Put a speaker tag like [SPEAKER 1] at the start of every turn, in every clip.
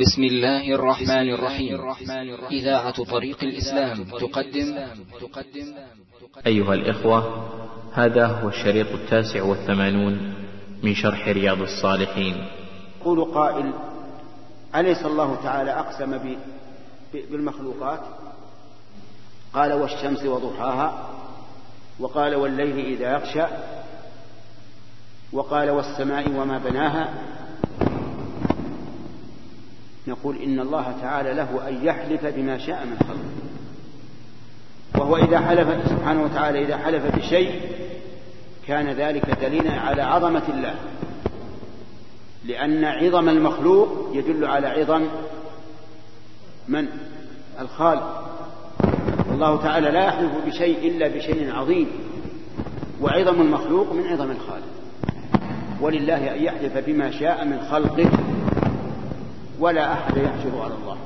[SPEAKER 1] بسم الله الرحمن الرحيم. إذاعة طريق الإسلام تقدم.
[SPEAKER 2] أيها الإخوة هذا هو الشريط التاسع والثمانون من شرح رياض الصالحين.
[SPEAKER 3] يقول قائل أليس الله تعالى أقسم بالمخلوقات؟ قال والشمس وضحاها وقال والليل إذا يغشى وقال والسماء وما بناها نقول إن الله تعالى له أن يحلف بما شاء من خلقه وهو إذا حلف سبحانه وتعالى إذا حلف بشيء كان ذلك دليلا على عظمة الله. لأن عظم المخلوق يدل على عظم من؟ الخالق. الله تعالى لا يحلف بشيء إلا بشيء عظيم. وعظم المخلوق من عظم الخالق. ولله أن يحلف بما شاء من خلقه. ولا أحد يحجر على الله.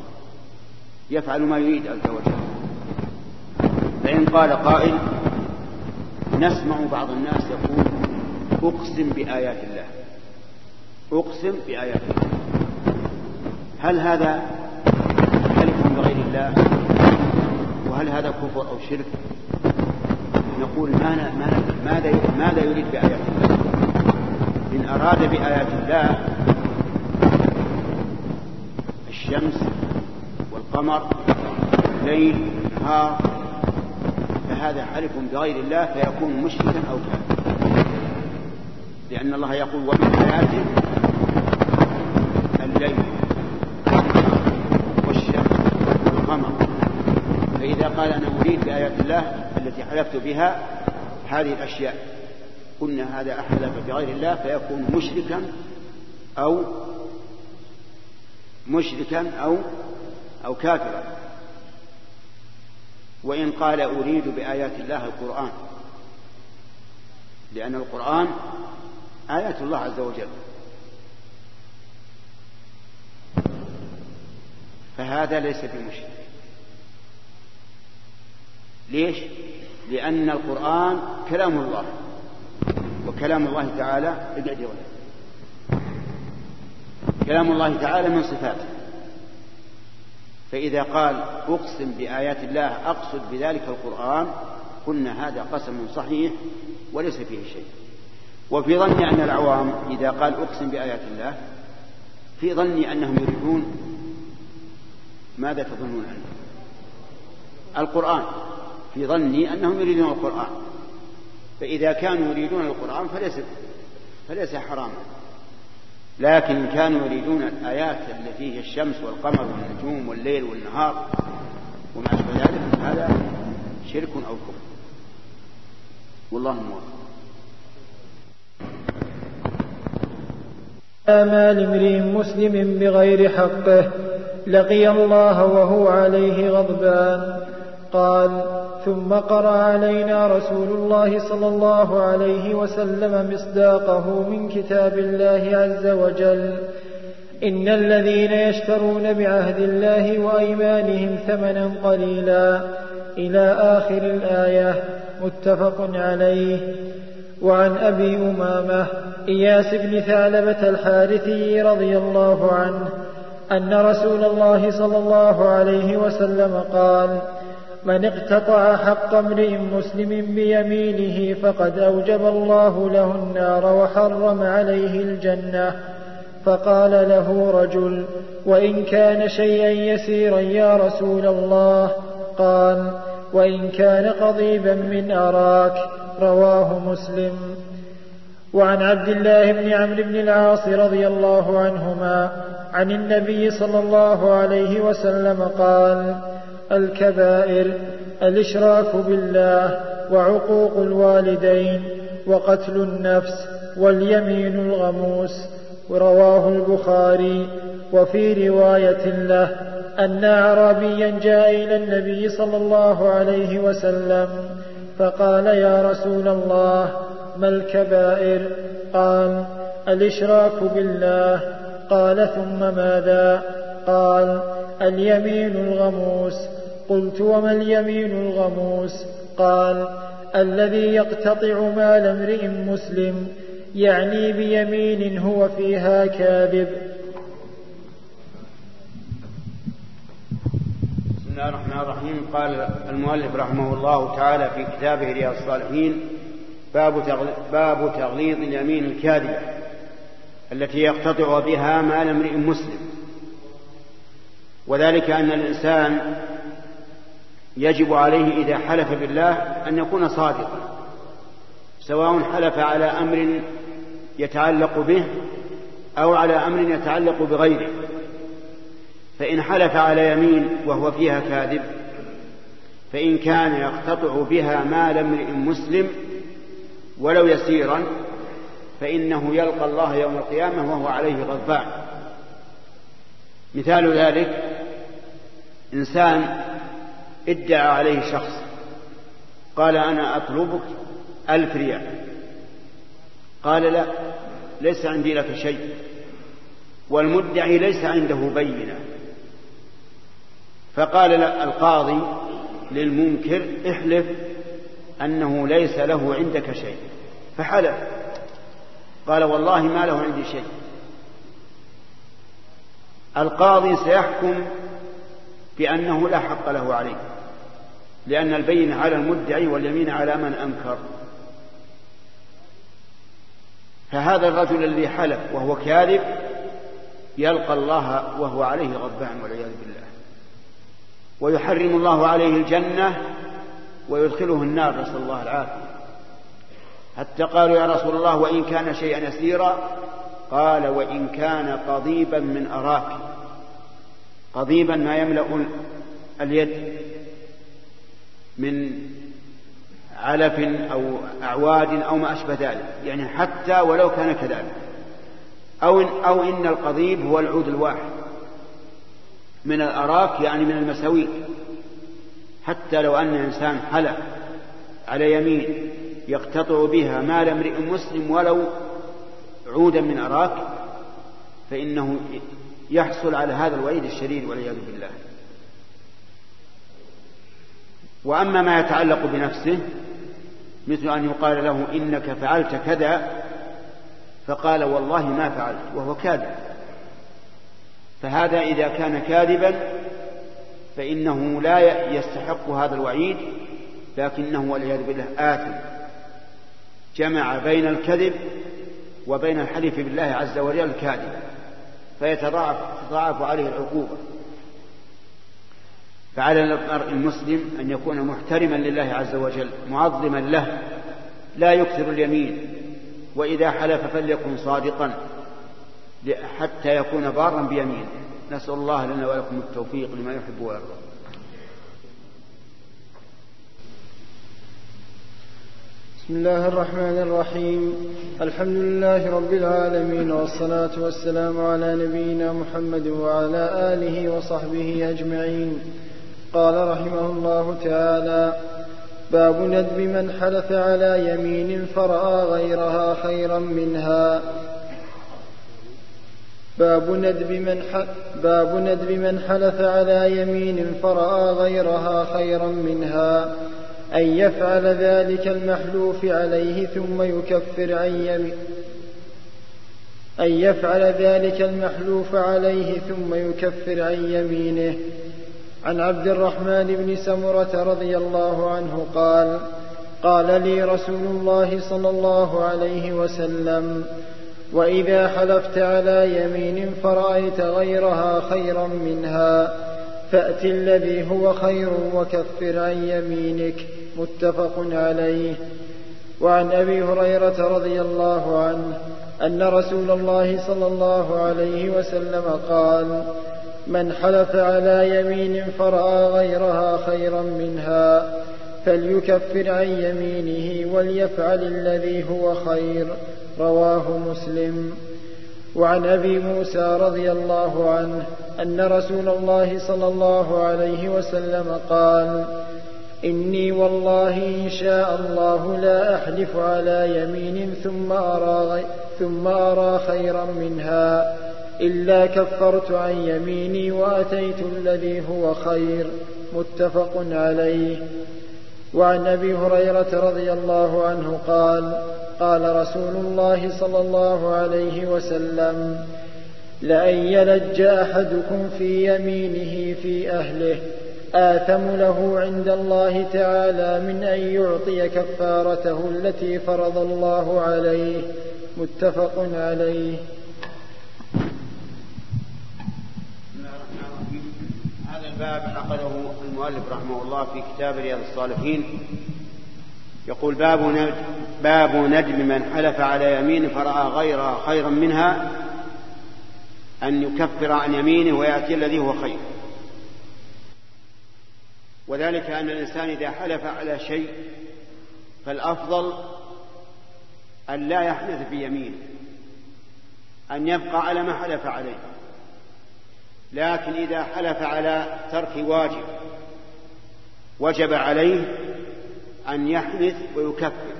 [SPEAKER 3] يفعل ما يريد عز وجل. فإن قال قائل نسمع بعض الناس يقول أقسم بآيات الله. أقسم بآيات الله. هل هذا حلف بغير الله؟ وهل هذا كفر أو شرك؟ نقول ما ماذا ماذا يريد بآيات الله؟ إن أراد بآيات الله الشمس والقمر ليل نهار فهذا حلف بغير الله فيكون مشركا أو كافرا. لأن الله يقول ومن آياته الليل والشمس والقمر. فإذا قال أنا أريد بآيات الله التي حلفت بها هذه الأشياء قلنا هذا أحلف بغير الله فيكون مشركا أو مشركا أو أو كافرا. وإن قال أريد بآيات الله القرآن. لأن القرآن آيات الله عز وجل. فهذا ليس بمشرك. ليش؟ لأن القرآن كلام الله. وكلام الله تعالى اقعد ولد كلام الله تعالى من صفاته فإذا قال أقسم بآيات الله أقصد بذلك القرآن قلنا هذا قسم صحيح وليس فيه شيء. وفي ظني أن العوام إذا قال أقسم بآيات الله في ظني أنهم يريدون ماذا تظنون عنه القرآن. في ظني أنهم يريدون القرآن. فإذا كانوا يريدون القرآن فليس فليس حراما. لكن كانوا يريدون الآيات التي هي الشمس والقمر والنجوم والليل والنهار وما أشبه ذلك هذا شرك أو كفر. والله موفق
[SPEAKER 4] ما لامرئ مسلم بغير حقه لقي الله وهو عليه غضبان. قال ثم قرأ علينا رسول الله صلى الله عليه وسلم مصداقه من كتاب الله عز وجل. إن الذين يشترون بعهد الله وأيمانهم ثمنا قليلا. إلى آخر الآية متفق عليه. وعن أبي أمامة إياس بن ثعلبة الحارثي رضي الله عنه أن رسول الله صلى الله عليه وسلم قال من اقتطع حق امرئ مسلم بيمينه فقد أوجب الله له النار وحرم عليه الجنة. فقال له رجل وإن كان شيئا يسيرا يا رسول الله. قال وإن كان قضيبا من أراك. رواه مسلم. وعن عبد الله بن عمرو بن العاص رضي الله عنهما عن النبي صلى الله عليه وسلم قال الكبائر الإشراك بالله وعقوق الوالدين وقتل النفس واليمين الغموس. ورواه البخاري وفي رواية له أن أعرابيا جاء إلى النبي صلى الله عليه وسلم فقال يا رسول الله ما الكبائر؟ قال الإشراك بالله. قال ثم ماذا؟ قال اليمين الغموس. قلت وما اليمين الغموس؟ قال الذي يقتطع مال امرئ مسلم يعني بيمين هو فيها كاذب.
[SPEAKER 3] الله الرحمن الرحيم. قال المؤلف رحمه الله تعالى في كتابه رياض الصالحين باب باب تغليظ اليمين الكاذبة التي يقتطع بها مال امرئ مسلم. وذلك أن الإنسان يجب عليه إذا حلف بالله أن يكون صادقا سواء حلف على أمر يتعلق به أو على أمر يتعلق بغيره. فإن حلف على يمين وهو فيها كاذب فإن كان يقتطع بها مال امرئ مسلم ولو يسيرا فإنه يلقى الله يوم القيامة وهو عليه غضبان. مثال ذلك إنسان ادعى عليه شخص قال أنا أطلبك ألف ريال. قال لا ليس عندي لك شيء. والمدعي ليس عنده بينة. فقال القاضي للمنكر احلف أنه ليس له عندك شيء. فحلف. قال والله ما له عندي شيء. القاضي سيحكم بأنه لا حق له عليه. لأن البين على المدعي واليمين على من أنكر. فهذا الرجل الذي حلف وهو كاذب يلقى الله وهو عليه غضبان والعياذ بالله. ويحرم الله عليه الجنة ويدخله النار نسأل الله العافية. حتى قالوا يا رسول الله وإن كان شيئا يسيرا قال وإن كان قضيبا من أراك. قضيبا ما يملأ اليد. من علف أو أعواد أو ما أشبه ذلك يعني حتى ولو كان كذلك. أو إن, أو إن القضيب هو العود الواحد. من الأراك يعني من المساويك. حتى لو أن إنسان حلف على يمين يقتطع بها مال امرئ مسلم ولو عودا من أراك فإنه يحصل على هذا الوعيد الشديد والعياذ بالله. وأما ما يتعلق بنفسه مثل أن يقال له إنك فعلت كذا فقال والله ما فعلت وهو كاذب. فهذا إذا كان كاذبا فإنه لا يستحق هذا الوعيد لكنه والعياذ بالله آثم. جمع بين الكذب وبين الحلف بالله عز وجل الكاذب فيتضاعف تضاعف عليه العقوبة. فعلى المرء المسلم أن يكون محترما لله عز وجل معظما له لا يكثر اليمين. وإذا حلف فليكن صادقا حتى يكون بارا بيمينه نسأل الله لنا ولكم التوفيق لما يحب ويرضى.
[SPEAKER 4] بسم الله الرحمن الرحيم. الحمد لله رب العالمين والصلاة والسلام على نبينا محمد وعلى آله وصحبه أجمعين. قال رحمه الله تعالى باب ندب من حلف على يمين فرأى غيرها خيرا منها. باب ندب من باب ندب من حلف على يمين فرأى غيرها خيرا منها أن يفعل ذلك المحلوف عليه ثم يكفر عن يمين أن يفعل ذلك المحلوف عليه ثم يكفر عن يمينه. عن عبد الرحمن بن سمرة رضي الله عنه قال قال لي رسول الله صلى الله عليه وسلم وإذا حلفت على يمين فرأيت غيرها خيرا منها فأت الذي هو خير وكفر عن يمينك متفق عليه. وعن أبي هريرة رضي الله عنه أن رسول الله صلى الله عليه وسلم قال من حلف على يمين فرأى غيرها خيرا منها فليكفر عن يمينه وليفعل الذي هو خير رواه مسلم. وعن أبي موسى رضي الله عنه أن رسول الله صلى الله عليه وسلم قال إني والله إن شاء الله لا أحلف على يمين ثم أرى ثم أرى خيرا منها. إلا كفرت عن يميني وأتيت الذي هو خير. متفق عليه. وعن أبي هريرة رضي الله عنه قال قال رسول الله صلى الله عليه وسلم لأن يلج أحدكم في يمينه في أهله آثم له عند الله تعالى من أن يعطي كفارته التي فرض الله عليه. متفق عليه.
[SPEAKER 3] الباب عقده المؤلف رحمه الله في كتاب رياض الصالحين. يقول باب باب ندم من حلف على يمين فرأى غيرها خيرا منها أن يكفر عن يمينه ويأتي الذي هو خير. وذلك أن الإنسان إذا حلف على شيء فالأفضل أن لا يحدث في يمينه أن يبقى على ما حلف عليه. لكن إذا حلف على ترك واجب وجب عليه أن يحدث ويكفر.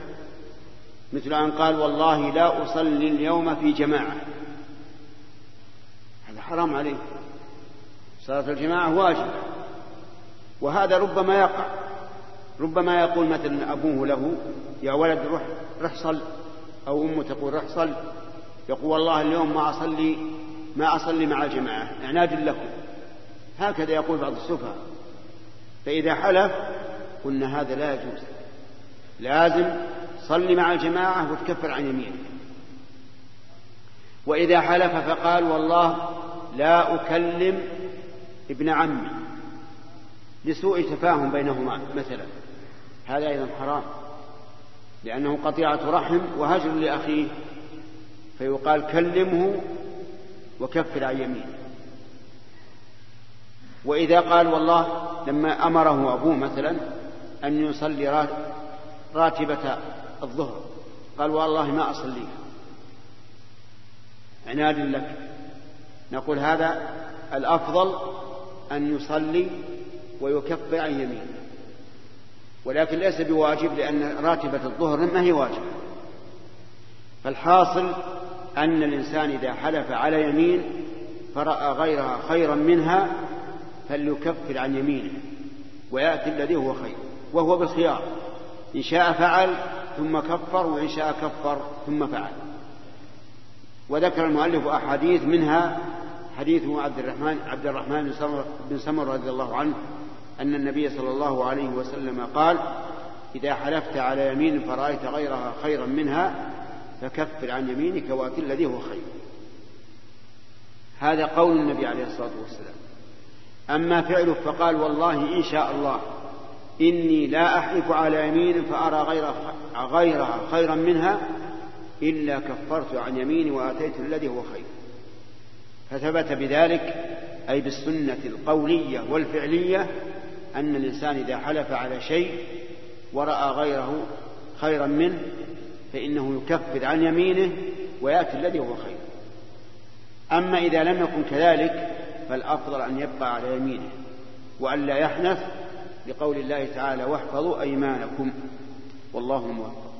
[SPEAKER 3] مثل أن قال والله لا أصلي اليوم في جماعة. هذا حرام عليه. صلاة الجماعة واجب. وهذا ربما يقع. ربما يقول مثلا أبوه له يا ولد روح روح صل. أو أمه تقول روح صل. يقول والله اليوم ما أصلي ما أصلي مع الجماعة إعناد لكم. هكذا يقول بعض السفهاء. فإذا حلف قلنا هذا لا يجوز. لازم صل مع الجماعة وتكفر عن يمينك. وإذا حلف فقال والله لا أكلم ابن عمي. لسوء تفاهم بينهما مثلا. هذا أيضا حرام. لأنه قطيعة رحم وهجر لأخيه. فيقال كلمه وكفر عن يمينه. وإذا قال والله لما أمره أبوه مثلا أن يصلي راتبة الظهر قال والله ما أصليها. عناد لك. نقول هذا الأفضل أن يصلي ويكفر عن يمينه. ولكن ليس بواجب لأن راتبة الظهر ما هي واجب فالحاصل أن الإنسان إذا حلف على يمين فرأى غيرها خيرا منها فليكفر عن يمينه ويأتي الذي هو خير وهو بالخيار. إن شاء فعل ثم كفر وإن شاء كفر ثم فعل. وذكر المؤلف أحاديث منها حديث عبد الرحمن عبد الرحمن بن سمر, بن سمر رضي الله عنه أن النبي صلى الله عليه وسلم قال إذا حلفت على يمين فرأيت غيرها خيرا منها فكفر عن يمينك وأت الذي هو خير. هذا قول النبي عليه الصلاة والسلام. أما فعله فقال والله إن شاء الله إني لا أحلف على يمين فأرى غيرها, غيرها خيرا منها إلا كفرت عن يميني وآتيت الذي هو خير. فثبت بذلك أي بالسنة القولية والفعلية أن الإنسان إذا حلف على شيء ورأى غيره خيرا منه فإنه يكفر عن يمينه ويأتي الذي هو خير. أما إذا لم يكن كذلك فالأفضل أن يبقى على يمينه وأن لا يحنث لقول الله تعالى واحفظوا أيمانكم. والله الموفق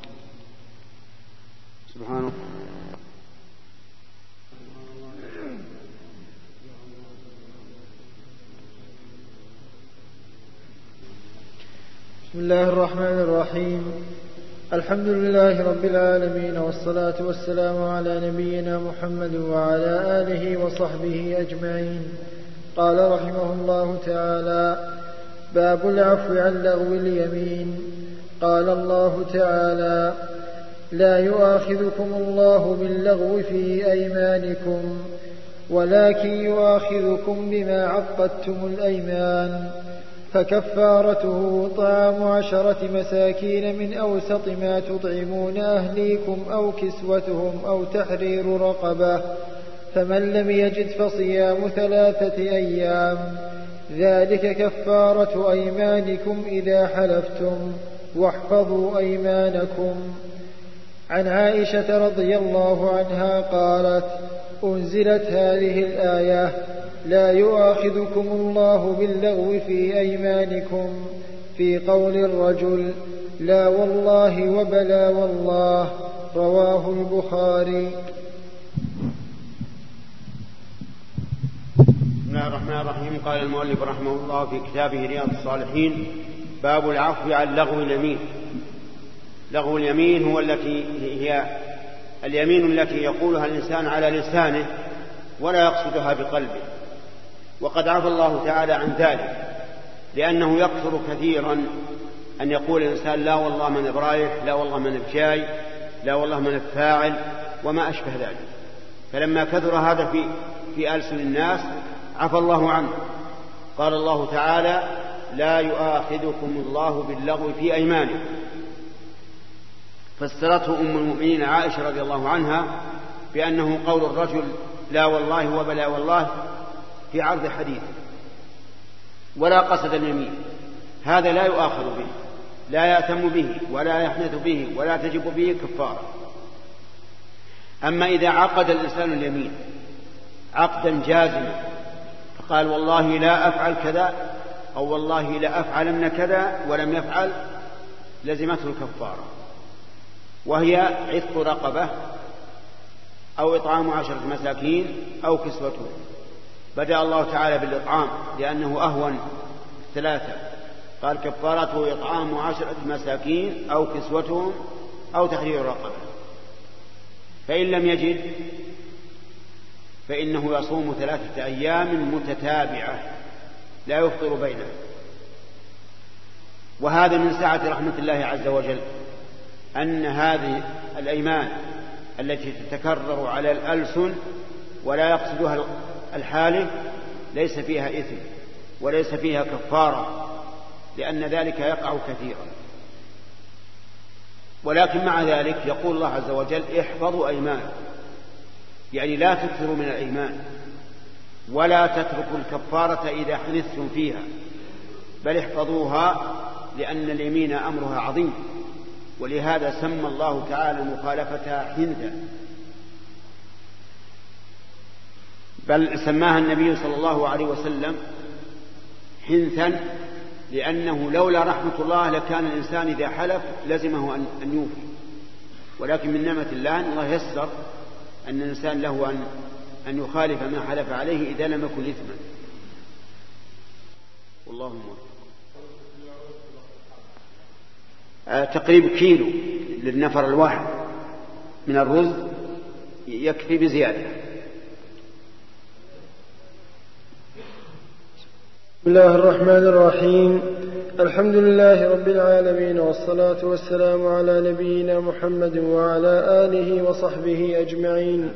[SPEAKER 3] سبحانه
[SPEAKER 4] بسم الله الرحمن الرحيم. الحمد لله رب العالمين والصلاة والسلام على نبينا محمد وعلى آله وصحبه أجمعين. قال رحمه الله تعالى باب العفو عن لغو اليمين. قال الله تعالى لا يؤاخذكم الله باللغو في أيمانكم ولكن يؤاخذكم بما عقدتم الأيمان. فكفارته طعام عشرة مساكين من أوسط ما تطعمون أهليكم أو كسوتهم أو تحرير رقبة فمن لم يجد فصيام ثلاثة أيام ذلك كفارة أيمانكم إذا حلفتم واحفظوا أيمانكم. عن عائشة رضي الله عنها قالت أنزلت هذه الآية لا يؤاخذكم الله باللغو في أيمانكم في قول الرجل لا والله وبلا والله رواه البخاري.
[SPEAKER 3] بسم الله الرحمن الرحيم. قال المؤلف رحمه الله في كتابه رياض الصالحين باب العفو عن لغو اليمين. لغو اليمين هو التي هي اليمين التي يقولها الإنسان على لسانه ولا يقصدها بقلبه. وقد عفى الله تعالى عن ذلك لأنه يكثر كثيرا أن يقول الإنسان لا والله من برايح لا والله من بجاي لا والله من فاعل وما أشبه ذلك. فلما كثر هذا في في ألسن الناس عفى الله عنه. قال الله تعالى لا يؤاخذكم الله باللغو في أيمانكم. فسرته أم المؤمنين عائشة رضي الله عنها بأنه قول الرجل لا والله وبلا والله في عرض حديث ولا قصد اليمين هذا لا يؤاخذ به لا يأتم به ولا يحنث به ولا تجب به كفارة. أما إذا عقد الإنسان اليمين عقدا جازما فقال والله لا أفعل كذا أو والله لا أفعلن كذا ولم يفعل لزمته الكفارة. وهي عتق رقبة أو إطعام عشرة مساكين أو كسوتهم. بدأ الله تعالى بالإطعام لأنه أهون. ثلاثة. قال كفارته إطعام عشرة مساكين أو كسوتهم أو تحرير رقبة فإن لم يجد فإنه يصوم ثلاثة أيام متتابعة لا يفطر بينه وهذا من سعة رحمة الله عز وجل. أن هذه الأيمان التي تتكرر على الألسن ولا يقصدها الحالف ليس فيها إثم وليس فيها كفارة لأن ذلك يقع كثيرا. ولكن مع ذلك يقول الله عز وجل احفظوا أيمان يعني لا تكثروا من الأيمان ولا تتركوا الكفارة إذا حنثتم فيها بل احفظوها لأن اليمين أمرها عظيم. ولهذا سمى الله تعالى مخالفتها حنثا بل سماها النبي صلى الله عليه وسلم حنثا لأنه لولا رحمة الله لكان الإنسان إذا حلف لزمه أن يوفي. ولكن من نعمة الله أن الله يسر أن الإنسان له أن أن يخالف ما حلف عليه إذا لم يكن إثما. والله آه تقريب كيلو للنفر الواحد من الرز يكفي بزيادة.
[SPEAKER 4] بسم الله الرحمن الرحيم. الحمد لله رب العالمين والصلاة والسلام على نبينا محمد وعلى آله وصحبه أجمعين.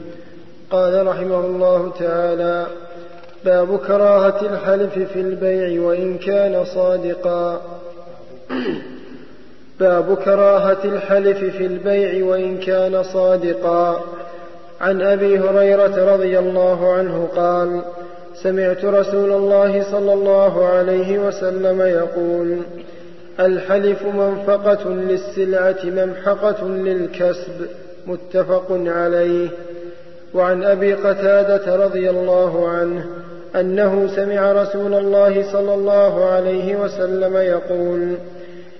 [SPEAKER 4] قال رحمه الله تعالى باب كراهة الحلف في البيع وإن كان صادقا. باب كراهة الحلف في البيع وإن كان صادقا. عن أبي هريرة رضي الله عنه قال سمعت رسول الله صلى الله عليه وسلم يقول الحلف منفقة للسلعة ممحقة للكسب متفق عليه. وعن أبي قتادة رضي الله عنه أنه سمع رسول الله صلى الله عليه وسلم يقول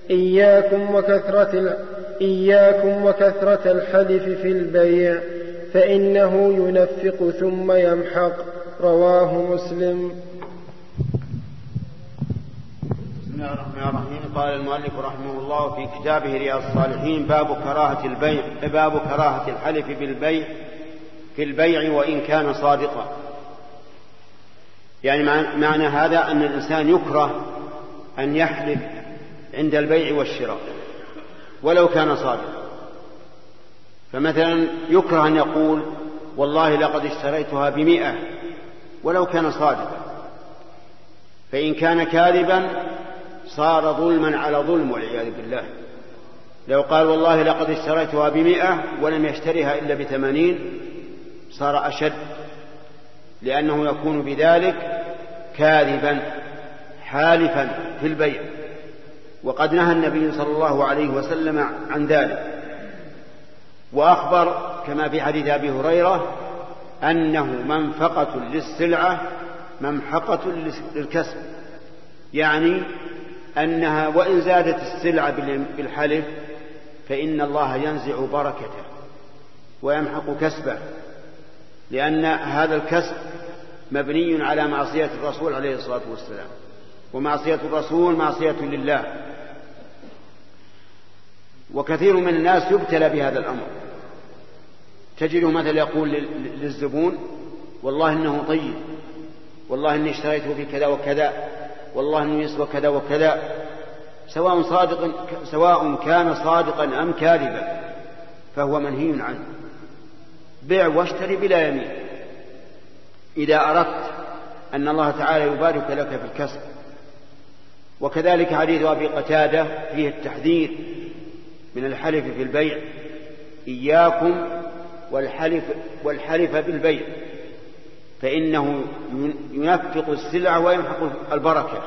[SPEAKER 4] إياكم وكثرة إياكم وكثرة الحلف في البيع فإنه ينفق ثم يمحق. رواه مسلم.
[SPEAKER 3] بسم الله الرحمن الرحيم. قال المؤلف رحمه الله في كتابه رياض الصالحين باب كراهة البيع باب كراهة الحلف بالبيع في البيع وإن كان صادقا. يعني معنى هذا أن الإنسان يكره أن يحلف عند البيع والشراء ولو كان صادقا. فمثلا يكره أن يقول والله لقد اشتريتها بمئة ولو كان صادقا. فإن كان كاذبا صار ظلما على ظلم والعياذ بالله. لو قال والله لقد اشتريتها بمئة ولم يشتريها إلا بثمانين صار أشد لأنه يكون بذلك كاذبا حالفا في البيع. وقد نهى النبي صلى الله عليه وسلم عن ذلك. وأخبر كما في حديث أبي هريرة أنه منفقة للسلعة ممحقة للكسب. يعني أنها وإن زادت السلعة بالحلف فإن الله ينزع بركته ويمحق كسبه لأن هذا الكسب مبني على معصية الرسول عليه الصلاة والسلام. ومعصية الرسول معصية لله. وكثير من الناس يبتلى بهذا الأمر. تجده مثلا يقول للزبون والله إنه طيب والله إني اشتريته بكذا وكذا والله إنه يسوى كذا وكذا. سواء صادق سواء كان صادقا أم كاذبا فهو منهي عنه. بع واشتري بلا يمين. إذا أردت أن الله تعالى يبارك لك في الكسب. وكذلك حديث أبي قتادة فيه التحذير من الحلف في البيع إياكم والحلف والحلف بالبيع فإنه ينفق السلع ويمحق البركة.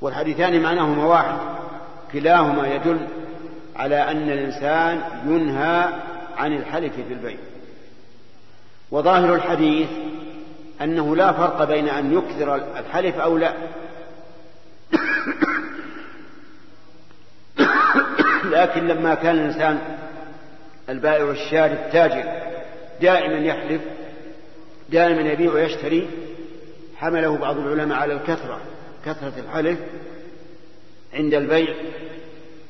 [SPEAKER 3] والحديثان معناهما واحد كلاهما يدل على أن الإنسان ينهى عن الحلف في البيع. وظاهر الحديث أنه لا فرق بين أن يكثر الحلف أو لا. لكن لما كان الإنسان البائع والشاري التاجر دائما يحلف دائما يبيع ويشتري حمله بعض العلماء على الكثرة كثرة الحلف عند البيع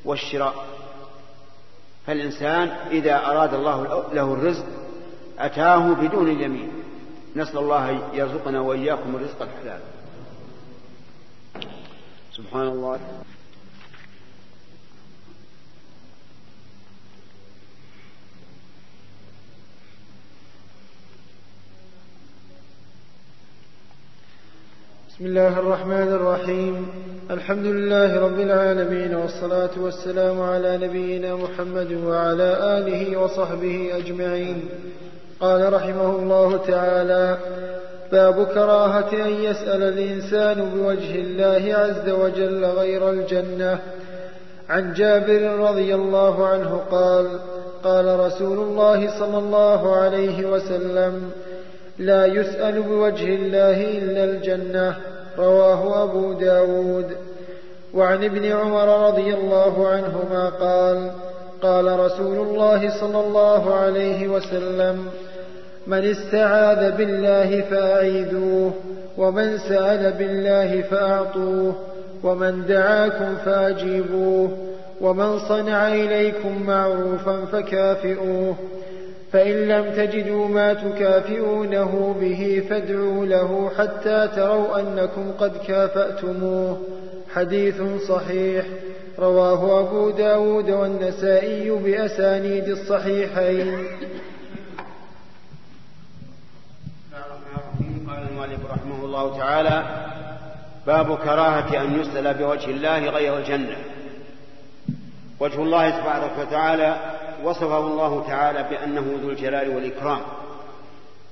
[SPEAKER 3] والشراء. فالإنسان إذا أراد الله له الرزق أتاه بدون اليمين. نسأل الله يرزقنا وإياكم الرزق الحلال. سبحان الله.
[SPEAKER 4] بسم الله الرحمن الرحيم. الحمد لله رب العالمين والصلاة والسلام على نبينا محمد وعلى آله وصحبه أجمعين. قال رحمه الله تعالى باب كراهة أن يسأل الإنسان بوجه الله عز وجل غير الجنة. عن جابر رضي الله عنه قال قال رسول الله صلى الله عليه وسلم لا يسأل بوجه الله إلا الجنة رواه أبو داود. وعن ابن عمر رضي الله عنهما قال قال رسول الله صلى الله عليه وسلم من استعاذ بالله فأعيذوه ومن سأل بالله فأعطوه ومن دعاكم فأجيبوه ومن صنع إليكم معروفا فكافئوه. فإن لم تجدوا ما تكافئونه به فادعوا له حتى تروا أنكم قد كافأتموه. حديث صحيح. رواه أبو داود والنسائي بأسانيد الصحيحين.
[SPEAKER 3] قال المؤلف رحمه الله تعالى باب كراهة أن يسأل بوجه الله غير الجنة. وجه الله تبارك وتعالى وصفه الله تعالى بأنه ذو الجلال والإكرام.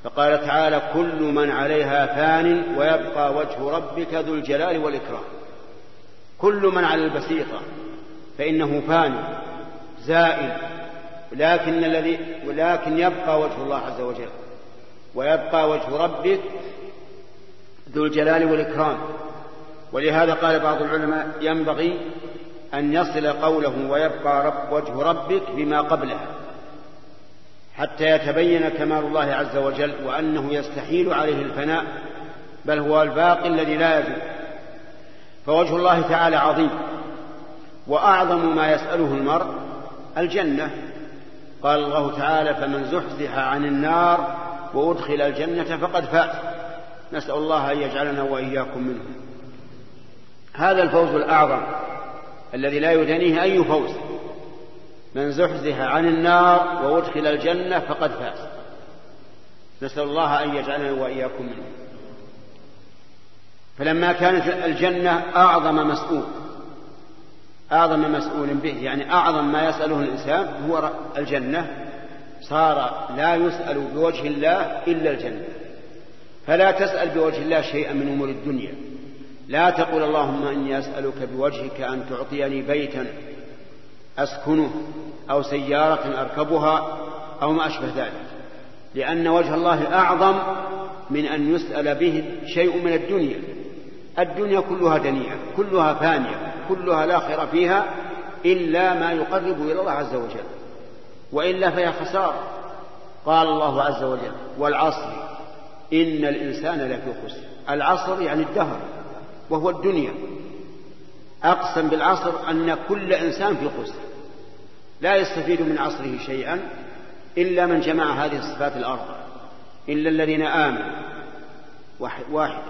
[SPEAKER 3] فقال تعالى كل من عليها فان ويبقى وجه ربك ذو الجلال والإكرام. كل من على البسيطة فإنه فان زائل لكن الذي ولكن يبقى وجه الله عز وجل. ويبقى وجه ربك ذو الجلال والإكرام. ولهذا قال بعض العلماء ينبغي أن يصل قوله ويبقى رب وجه ربك بما قبله حتى يتبين كمال الله عز وجل وأنه يستحيل عليه الفناء بل هو الباقي الذي لا يزول فوجه الله تعالى عظيم وأعظم ما يسأله المرء الجنة. قال الله تعالى فمن زحزح عن النار وأدخل الجنة فقد فاز. نسأل الله أن يجعلنا وإياكم منهم. هذا الفوز الأعظم. الذي لا يدنيه أي فوز من زحزح عن النار وأدخل الجنة فقد فاز. نسأل الله أن يجعلنا وإياكم منه. فلما كانت الجنة أعظم مسؤول أعظم مسؤول به يعني أعظم ما يسأله الإنسان هو الجنة صار لا يسأل بوجه الله إلا الجنة. فلا تسأل بوجه الله شيئا من أمور الدنيا. لا تقل اللهم إني أسألك بوجهك أن تعطيني بيتا أسكنه أو سيارة أركبها أو ما أشبه ذلك لأن وجه الله أعظم من أن يسأل به شيء من الدنيا. الدنيا كلها دنيئة كلها فانية كلها لا خير فيها إلا ما يقرب إلى الله عز وجل. وإلا فهي خسارة. قال الله عز وجل والعصر إن الإنسان لفي خسر. العصر يعني الدهر. وهو الدنيا. أقسم بالعصر أن كل إنسان في خسر. لا يستفيد من عصره شيئا إلا من جمع هذه الصفات الأربع إلا الذين آمنوا واحد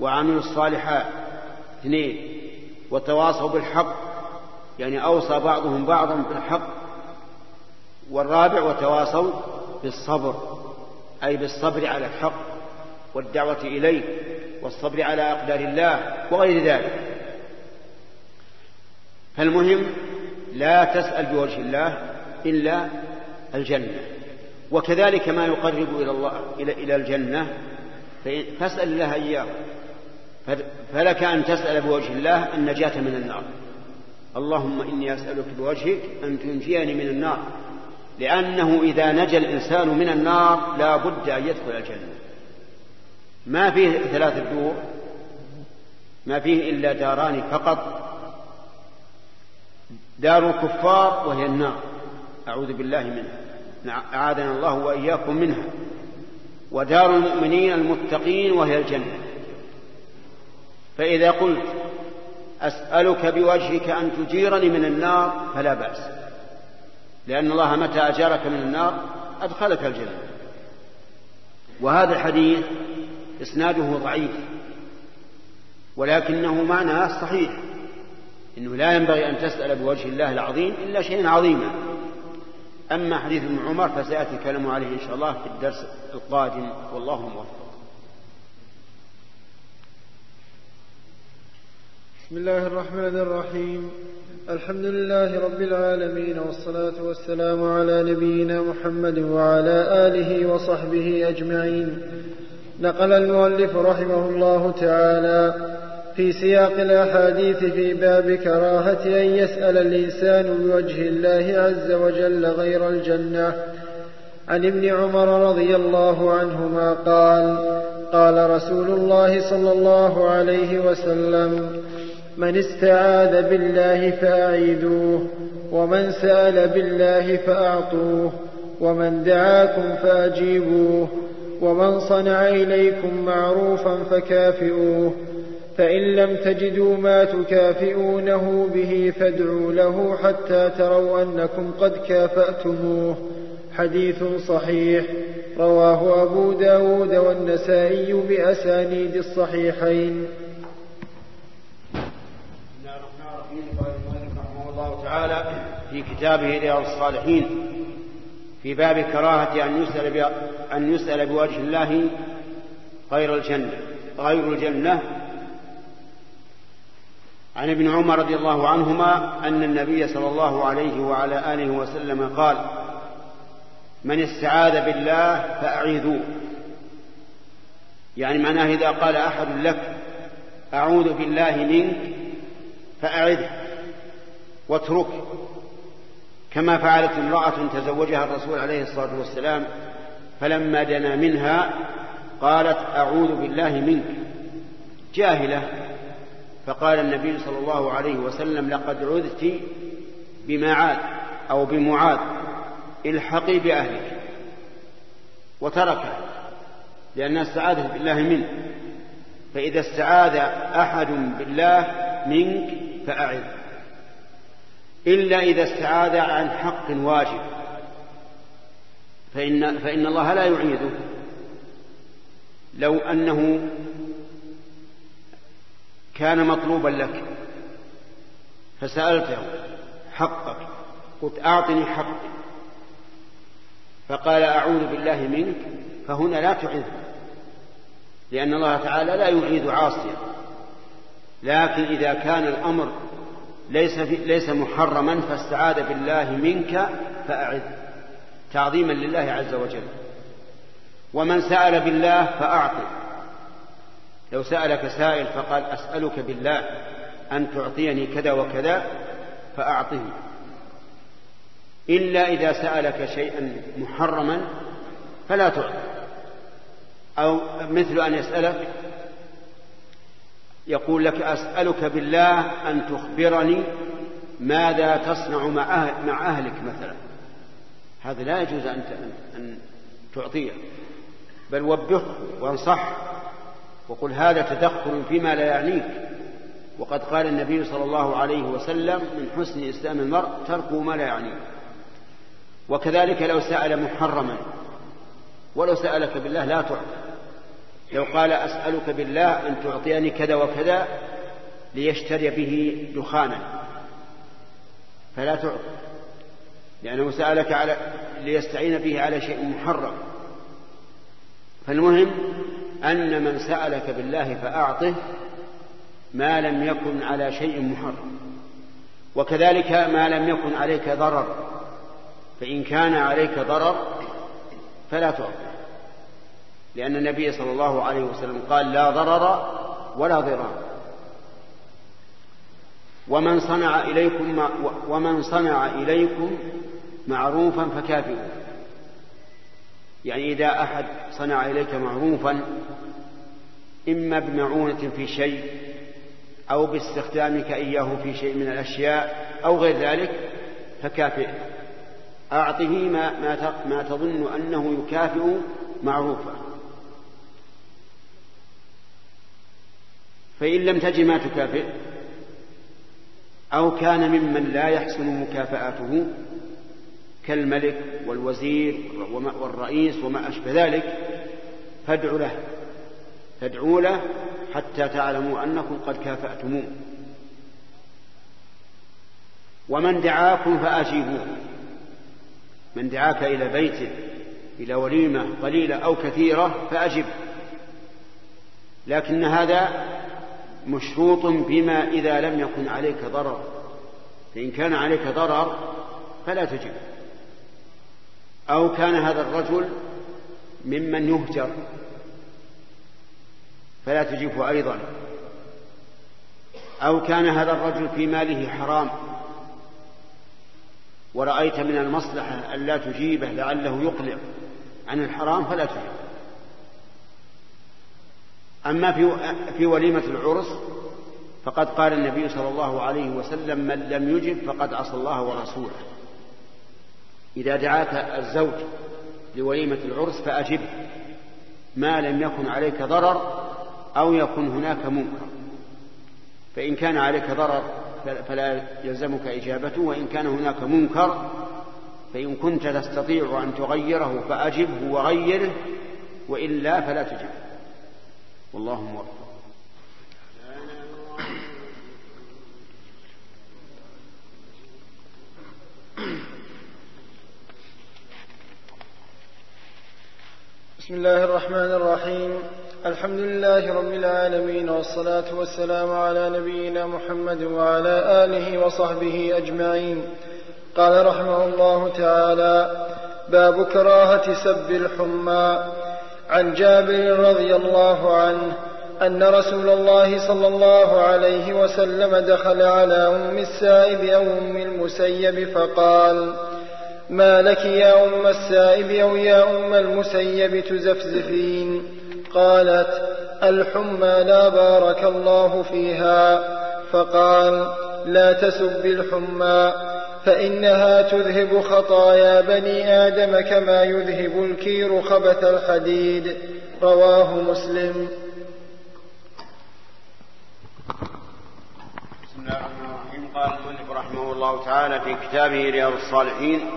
[SPEAKER 3] وعملوا الصالحات اثنين وتواصوا بالحق يعني أوصى بعضهم بعضا بالحق والرابع وتواصوا بالصبر أي بالصبر على الحق والدعوة إليه. والصبر على أقدار الله وغير ذلك. فالمهم لا تسأل بوجه الله إلا الجنة. وكذلك ما يقرب إلى الله إلى إلى الجنة فاسأل الله إياه. فلك أن تسأل بوجه الله النجاة من النار. اللهم إني أسألك بوجهك أن تنجيني من النار لأنه إذا نجا الإنسان من النار لا بد أن يدخل الجنة. ما فيه ثلاثة دور ما فيه إلا داران فقط. دار الكفار وهي النار. أعوذ بالله منها. أعاذنا الله وإياكم منها. ودار المؤمنين المتقين وهي الجنة. فإذا قلت أسألك بوجهك أن تجيرني من النار فلا بأس. لأن الله متى أجارك من النار أدخلك الجنة. وهذا الحديث إسناده ضعيف. ولكنه معناه صحيح. إنه لا ينبغي أن تسأل بوجه الله العظيم إلا شيئا عظيما. أما حديث ابن عمر فسيأتي الكلام عليه إن شاء الله في الدرس القادم. والله موفق.
[SPEAKER 4] بسم الله الرحمن الرحيم. الحمد لله رب العالمين والصلاة والسلام على نبينا محمد وعلى آله وصحبه أجمعين. نقل المؤلف رحمه الله تعالى في سياق الأحاديث في باب كراهة أن يسأل الإنسان بوجه الله عز وجل غير الجنة. عن ابن عمر رضي الله عنهما قال قال رسول الله صلى الله عليه وسلم من استعاذ بالله فأعيذوه ومن سأل بالله فأعطوه ومن دعاكم فأجيبوه ومن صنع إليكم معروفا فكافئوه فإن لم تجدوا ما تكافئونه به فادعوا له حتى تروا أنكم قد كافأتموه. حديث صحيح رواه أبو داود والنسائي بأسانيد الصحيحين.
[SPEAKER 3] الله تعالى في كتابه رياض الصالحين في باب كراهة أن يسأل أن يسأل بوجه الله غير الجنة غير الجنة. عن ابن عمر رضي الله عنهما أن النبي صلى الله عليه وعلى آله وسلم قال من استعاذ بالله فأعيذوه. يعني معناه إذا قال أحد لك أعوذ بالله منك فأعذه واتركه. كما فعلت امرأة تزوجها الرسول عليه الصلاة والسلام فلما دنا منها قالت أعوذ بالله منك. جاهلة. فقال النبي صلى الله عليه وسلم لقد عذت بمعاد أو بمعاذ الحقي بأهلك. وتركه لأنها استعاذت بالله منه. فإذا استعاذ أحد بالله منك فأعذ. إلا إذا استعاذ عن حق واجب. فإن, فإن الله لا يعيذه لو أنه كان مطلوبا لك فسألته حقك قلت أعطني حقي. فقال أعوذ بالله منك فهنا لا تعذ لأن الله تعالى لا يعيذ عاصيا لكن إذا كان الأمر ليس, في ليس محرما فاستعاذ بالله منك فأعذ. تعظيما لله عز وجل. ومن سأل بالله فأعطي لو سألك سائل فقال أسألك بالله أن تعطيني كذا وكذا فأعطه. إلا إذا سألك شيئا محرما فلا تعطي أو مثل أن يسألك يقول لك أسألك بالله أن تخبرني ماذا تصنع مع, أهل مع أهلك مثلا. هذا لا يجوز أن أن تعطيه. بل وبخه وانصح وقل هذا تدخل فيما لا يعنيك. وقد قال النبي صلى الله عليه وسلم من حسن إسلام المرء تركه ما لا يعنيه وكذلك لو سأل محرما. ولو سألك بالله لا تعطي. لو قال أسألك بالله أن تعطيني كذا وكذا ليشتري به دخانا. فلا تعطي لأنه سألك على ليستعين به على شيء محرم. فالمهم أن من سألك بالله فأعطه ما لم يكن على شيء محرم. وكذلك ما لم يكن عليك ضرر فإن كان عليك ضرر فلا تعطي. لأن النبي صلى الله عليه وسلم قال لا ضرر ولا ضرار. ومن صنع إليكم ومن صنع إليكم معروفا فكافئوا يعني إذا أحد صنع إليك معروفا إما بمعونة في شيء أو باستخدامك إياه في شيء من الأشياء أو غير ذلك فكافئه. أعطه ما, ما, ما تظن أنه يكافئ معروفا فإن لم تجد ما تكافئ أو كان ممن لا يحسن مكافأته كالملك والوزير والرئيس وما أشبه ذلك فادعوا له. فادعوا له حتى تعلموا أنكم قد كافأتموه. ومن دعاكم فأجيبوه. من دعاك إلى بيته إلى وليمة قليلة أو كثيرة فأجب. لكن هذا مشروط بما إذا لم يكن عليك ضرر. فإن كان عليك ضرر فلا تجب أو كان هذا الرجل ممن يهجر فلا تجبه أيضا. أو كان هذا الرجل في ماله حرام ورأيت من المصلحة ألا تجيبه لعله يقلع عن الحرام فلا تجيبه أما في في وليمة العرس فقد قال النبي صلى الله عليه وسلم من لم يجب فقد عصى الله ورسوله. إذا دعاك الزوج لوليمة العرس فأجبه ما لم يكن عليك ضرر أو يكن هناك منكر. فإن كان عليك ضرر فلا يلزمك إجابته وإن كان هناك منكر فإن كنت تستطيع أن تغيره فأجبه وغيره وإلا فلا تجبه والله موفق.
[SPEAKER 4] بسم الله الرحمن الرحيم. الحمد لله رب العالمين والصلاة والسلام على نبينا محمد وعلى آله وصحبه أجمعين. قال رحمه الله تعالى باب كراهة سب الحمى عن جابر رضي الله عنه أن رسول الله صلى الله عليه وسلم دخل على أم السائب أو أم المسيب فقال ما لك يا أم السائب أو يا أم المسيب تزفزفين؟ قالت الحمى لا بارك الله فيها. فقال لا تسب الحمى. فإنها تذهب خطايا بني آدم كما يذهب الكير خبث الحديد رواه مسلم.
[SPEAKER 3] بسم الله الرحمن الرحيم. قال المؤلف رحمه الله تعالى في كتابه رياض الصالحين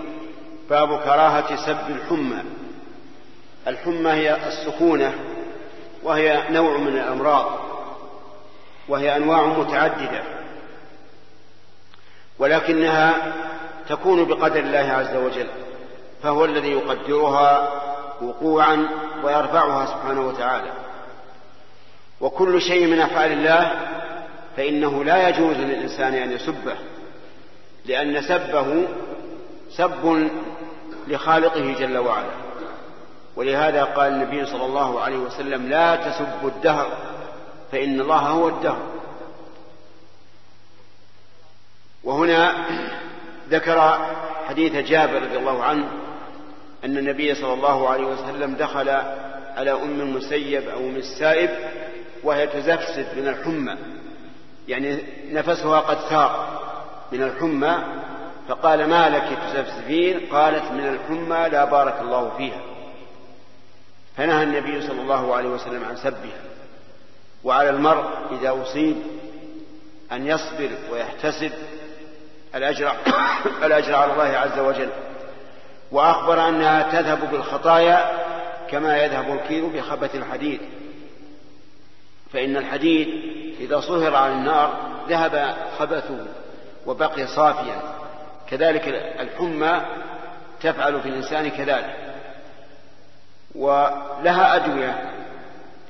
[SPEAKER 3] باب كراهة سب الحمى. الحمى هي السخونة وهي نوع من الأمراض وهي أنواع متعددة. ولكنها تكون بقدر الله عز وجل فهو الذي يقدرها وقوعا ويرفعها سبحانه وتعالى. وكل شيء من أفعال الله فإنه لا يجوز للإنسان أن يسبه لأن سبه سب لخالقه جل وعلا. ولهذا قال النبي صلى الله عليه وسلم لا تسبوا الدهر فإن الله هو الدهر. وهنا ذكر حديث جابر رضي الله عنه أن النبي صلى الله عليه وسلم دخل على أم المسيب أو أم السائب وهي تزفزف من الحمى. يعني نفسها قد ثار من الحمى فقال ما لك تزفزفين؟ قالت من الحمى لا بارك الله فيها. فنهى النبي صلى الله عليه وسلم عن سبها. وعلى المرء إذا أصيب أن يصبر ويحتسب الأجر الأجر على الله عز وجل. وأخبر أنها تذهب بالخطايا كما يذهب الكير بخبة الحديد. فإن الحديد إذا صهر على النار ذهب خبثه وبقي صافيا. كذلك الحمى تفعل في الإنسان كذلك. ولها أدوية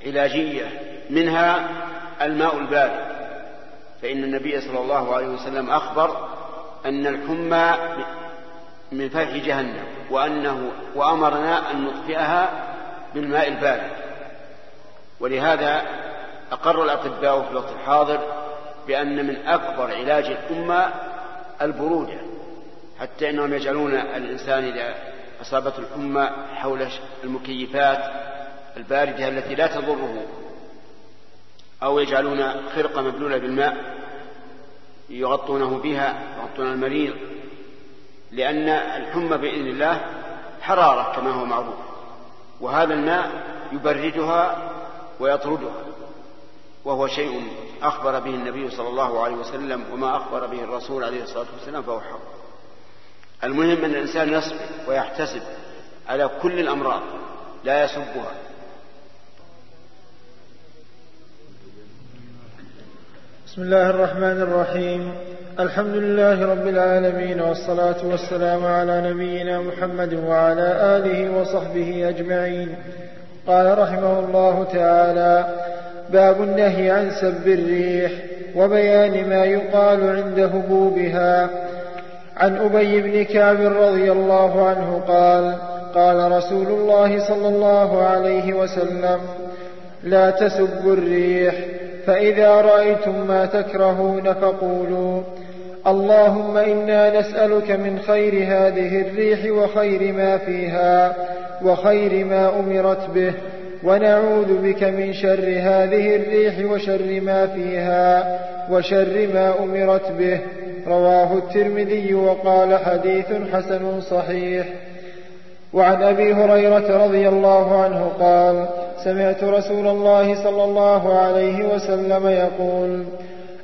[SPEAKER 3] علاجية منها الماء البارد. فإن النبي صلى الله عليه وسلم أخبر أن الحمى من فيح جهنم وأنه وأمرنا أن نطفئها بالماء البارد. ولهذا أقر الأطباء في الوقت الحاضر بأن من أكبر علاج الأمة البرودة حتى أنهم يجعلون الإنسان إذا أصابته الحمى حول المكيفات الباردة التي لا تضره أو يجعلون خرقة مبلولة بالماء يغطونه بها يغطون المريض. لأن الحمى بإذن الله حرارة كما هو معروف. وهذا الماء يبردها ويطردها. وهو شيء أخبر به النبي صلى الله عليه وسلم وما أخبر به الرسول عليه الصلاة والسلام فهو حق. المهم أن الإنسان يصبر ويحتسب على كل الأمراض لا يسبها.
[SPEAKER 4] بسم الله الرحمن الرحيم. الحمد لله رب العالمين والصلاة والسلام على نبينا محمد وعلى آله وصحبه أجمعين. قال رحمه الله تعالى باب النهي عن سب الريح وبيان ما يقال عند هبوبها. عن أبي بن كعب رضي الله عنه قال قال رسول الله صلى الله عليه وسلم لا تسبوا الريح فإذا رأيتم ما تكرهون فقولوا اللهم إنا نسألك من خير هذه الريح وخير ما فيها وخير ما أمرت به ونعوذ بك من شر هذه الريح وشر ما فيها وشر ما أمرت به رواه الترمذي وقال حديث حسن صحيح وعن أبي هريرة رضي الله عنه قال سمعت رسول الله صلى الله عليه وسلم يقول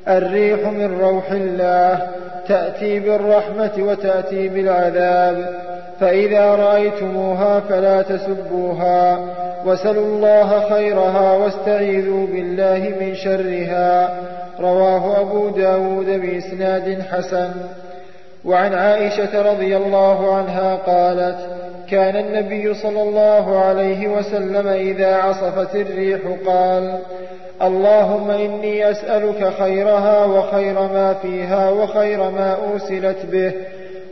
[SPEAKER 4] الريح من روح الله تأتي بالرحمة وتأتي بالعذاب فإذا رأيتموها فلا تسبوها وسلوا الله خيرها واستعيذوا بالله من شرها. رواه أبو داود بإسناد حسن. وعن عائشة رضي الله عنها قالت كان النبي صلى الله عليه وسلم إذا عصفت الريح قال اللهم إني أسألك خيرها وخير ما فيها وخير ما أرسلت به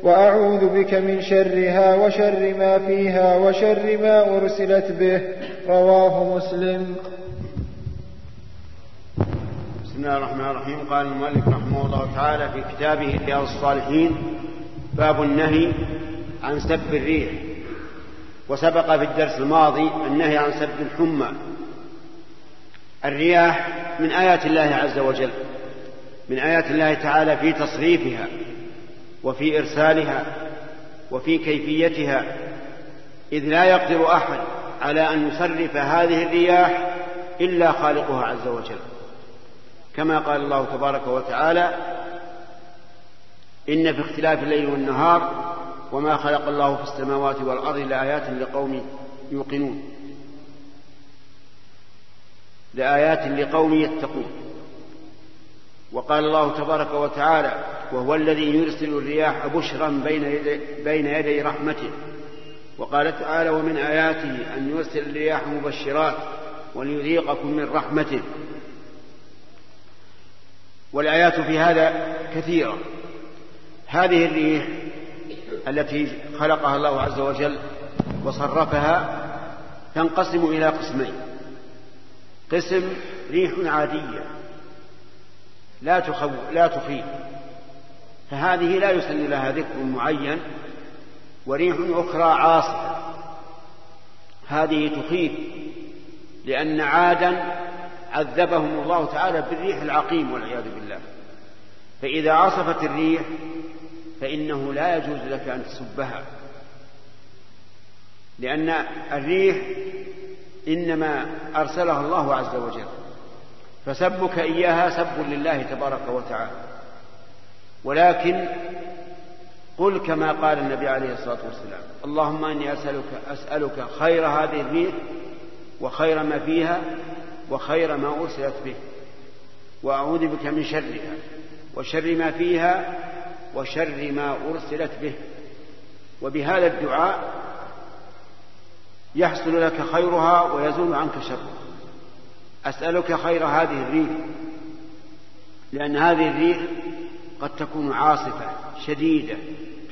[SPEAKER 4] وأعوذ بك من شرها وشر ما فيها وشر ما أرسلت به. رواه مسلم.
[SPEAKER 3] بسم الله الرحمن الرحيم. قال المؤلف رحمه الله تعالى في كتابه رياض الصالحين باب النهي عن سب الريح. وسبق في الدرس الماضي النهي عن سب الحمى. الرياح من آيات الله عز وجل من آيات الله تعالى في تصريفها وفي إرسالها وفي كيفيتها إذ لا يقدر أحد على أن يصرف هذه الرياح إلا خالقها عز وجل. كما قال الله تبارك وتعالى إن في اختلاف الليل والنهار وما خلق الله في السماوات والأرض لآيات لقوم يوقنون. لآيات لقوم يتقون. وقال الله تبارك وتعالى وهو الذي يرسل الرياح بشرا بين يدي, بين يدي رحمته. وقال تعالى ومن آياته أن يرسل الرياح مبشرات وليذيقكم من رحمته. والآيات في هذا كثيرة. هذه الريح التي خلقها الله عز وجل وصرفها تنقسم إلى قسمين. قسم ريح عادية لا تخو لا تخيف فهذه لا يسن لها ذكر معين وريح أخرى عاصفة. هذه تخيف لأن عادا عذبهم الله تعالى بالريح العقيم والعياذ بالله. فإذا عصفت الريح فإنه لا يجوز لك أن تسبها لأن الريح إنما أرسلها الله عز وجل. فسبك إياها سب لله تبارك وتعالى. ولكن قل كما قال النبي عليه الصلاة والسلام اللهم إني أسألك, أسألك خير هذه الريح وخير ما فيها وخير ما أرسلت به. وأعوذ بك من شرها وشر ما فيها وشر ما أرسلت به. وبهذا الدعاء يحصل لك خيرها ويزول عنك شرها. أسألك خير هذه الريح لأن هذه الريح قد تكون عاصفة شديدة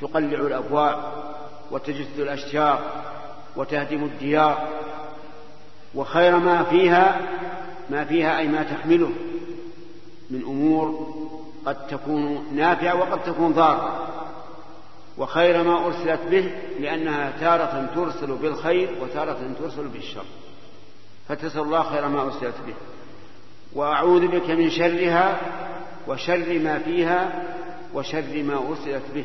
[SPEAKER 3] تقلع الأبواب وتجث الأشجار وتهدم الديار. وخير ما فيها ما فيها أي ما تحمله من أمور قد تكون نافعة وقد تكون ضارة. وخير ما أرسلت به لأنها تارة ترسل بالخير وتارة ترسل بالشر. فتسأل الله خير ما أرسلت به. وأعوذ بك من شرها وشر ما فيها وشر ما أرسلت به.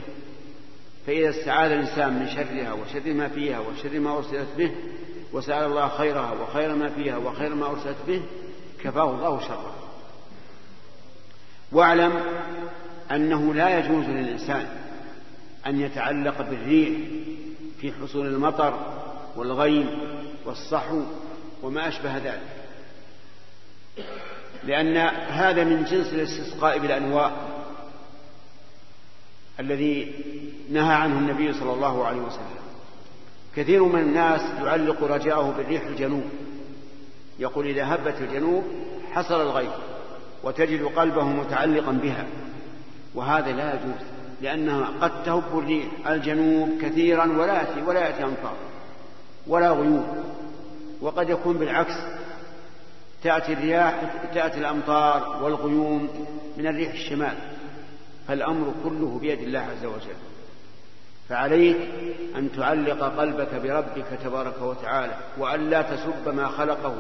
[SPEAKER 3] فإذا استعاذ الإنسان من شرها وشر ما فيها وشر ما أرسلت به وسأل الله خيرها وخير ما فيها وخير ما أرسلت به كفاه الله شرها واعلم أنه لا يجوز للإنسان أن يتعلق بالريح في حصول المطر والغيم والصحو وما أشبه ذلك. لأن هذا من جنس الاستسقاء بالأنواء الذي نهى عنه النبي صلى الله عليه وسلم. كثير من الناس يعلق رجاءه بالريح الجنوب. يقول إذا هبت الجنوب حصل الغيث وتجد قلبه متعلقا بها. وهذا لا يجوز لأنها قد تهب الريح الجنوب كثيرا ولا يأتي ولا يأتي أمطار ولا غيوم. وقد يكون بالعكس تأتي الرياح تأتي الأمطار والغيوم من الريح الشمال. فالأمر كله بيد الله عز وجل. فعليك أن تعلق قلبك بربك تبارك وتعالى وأن لا تسب ما خلقه.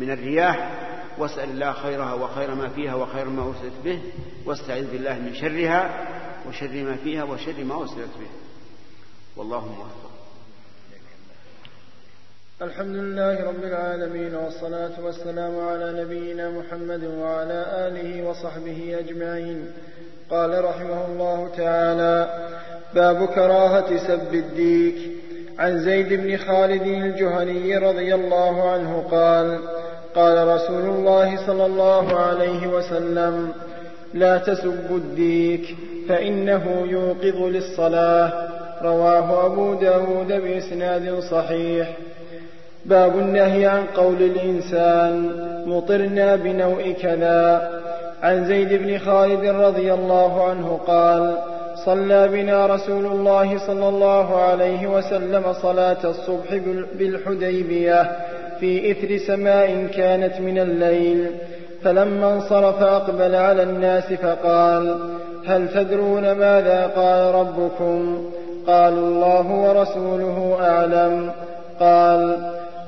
[SPEAKER 3] من الرياح واسأل الله خيرها وخير ما فيها وخير ما أرسلت به واستعذ بالله من شرها وشر ما فيها وشر ما أرسلت به. والله موفق.
[SPEAKER 4] الحمد لله رب العالمين والصلاة والسلام على نبينا محمد وعلى آله وصحبه أجمعين. قال رحمه الله تعالى باب كراهة سب الديك. عن زيد بن خالد الجهني رضي الله عنه قال قال رسول الله صلى الله عليه وسلم لا تسبوا الديك فإنه يوقظ للصلاة. رواه أبو داود بإسناد صحيح. باب النهي عن قول الإنسان مطرنا بنوء كذا. عن زيد بن خالد رضي الله عنه قال صلى بنا رسول الله صلى الله عليه وسلم صلاة الصبح بالحديبية في إثر سماء كانت من الليل فلما انصرف أقبل على الناس فقال هل تدرون ماذا قال ربكم؟ قالوا الله ورسوله أعلم. قال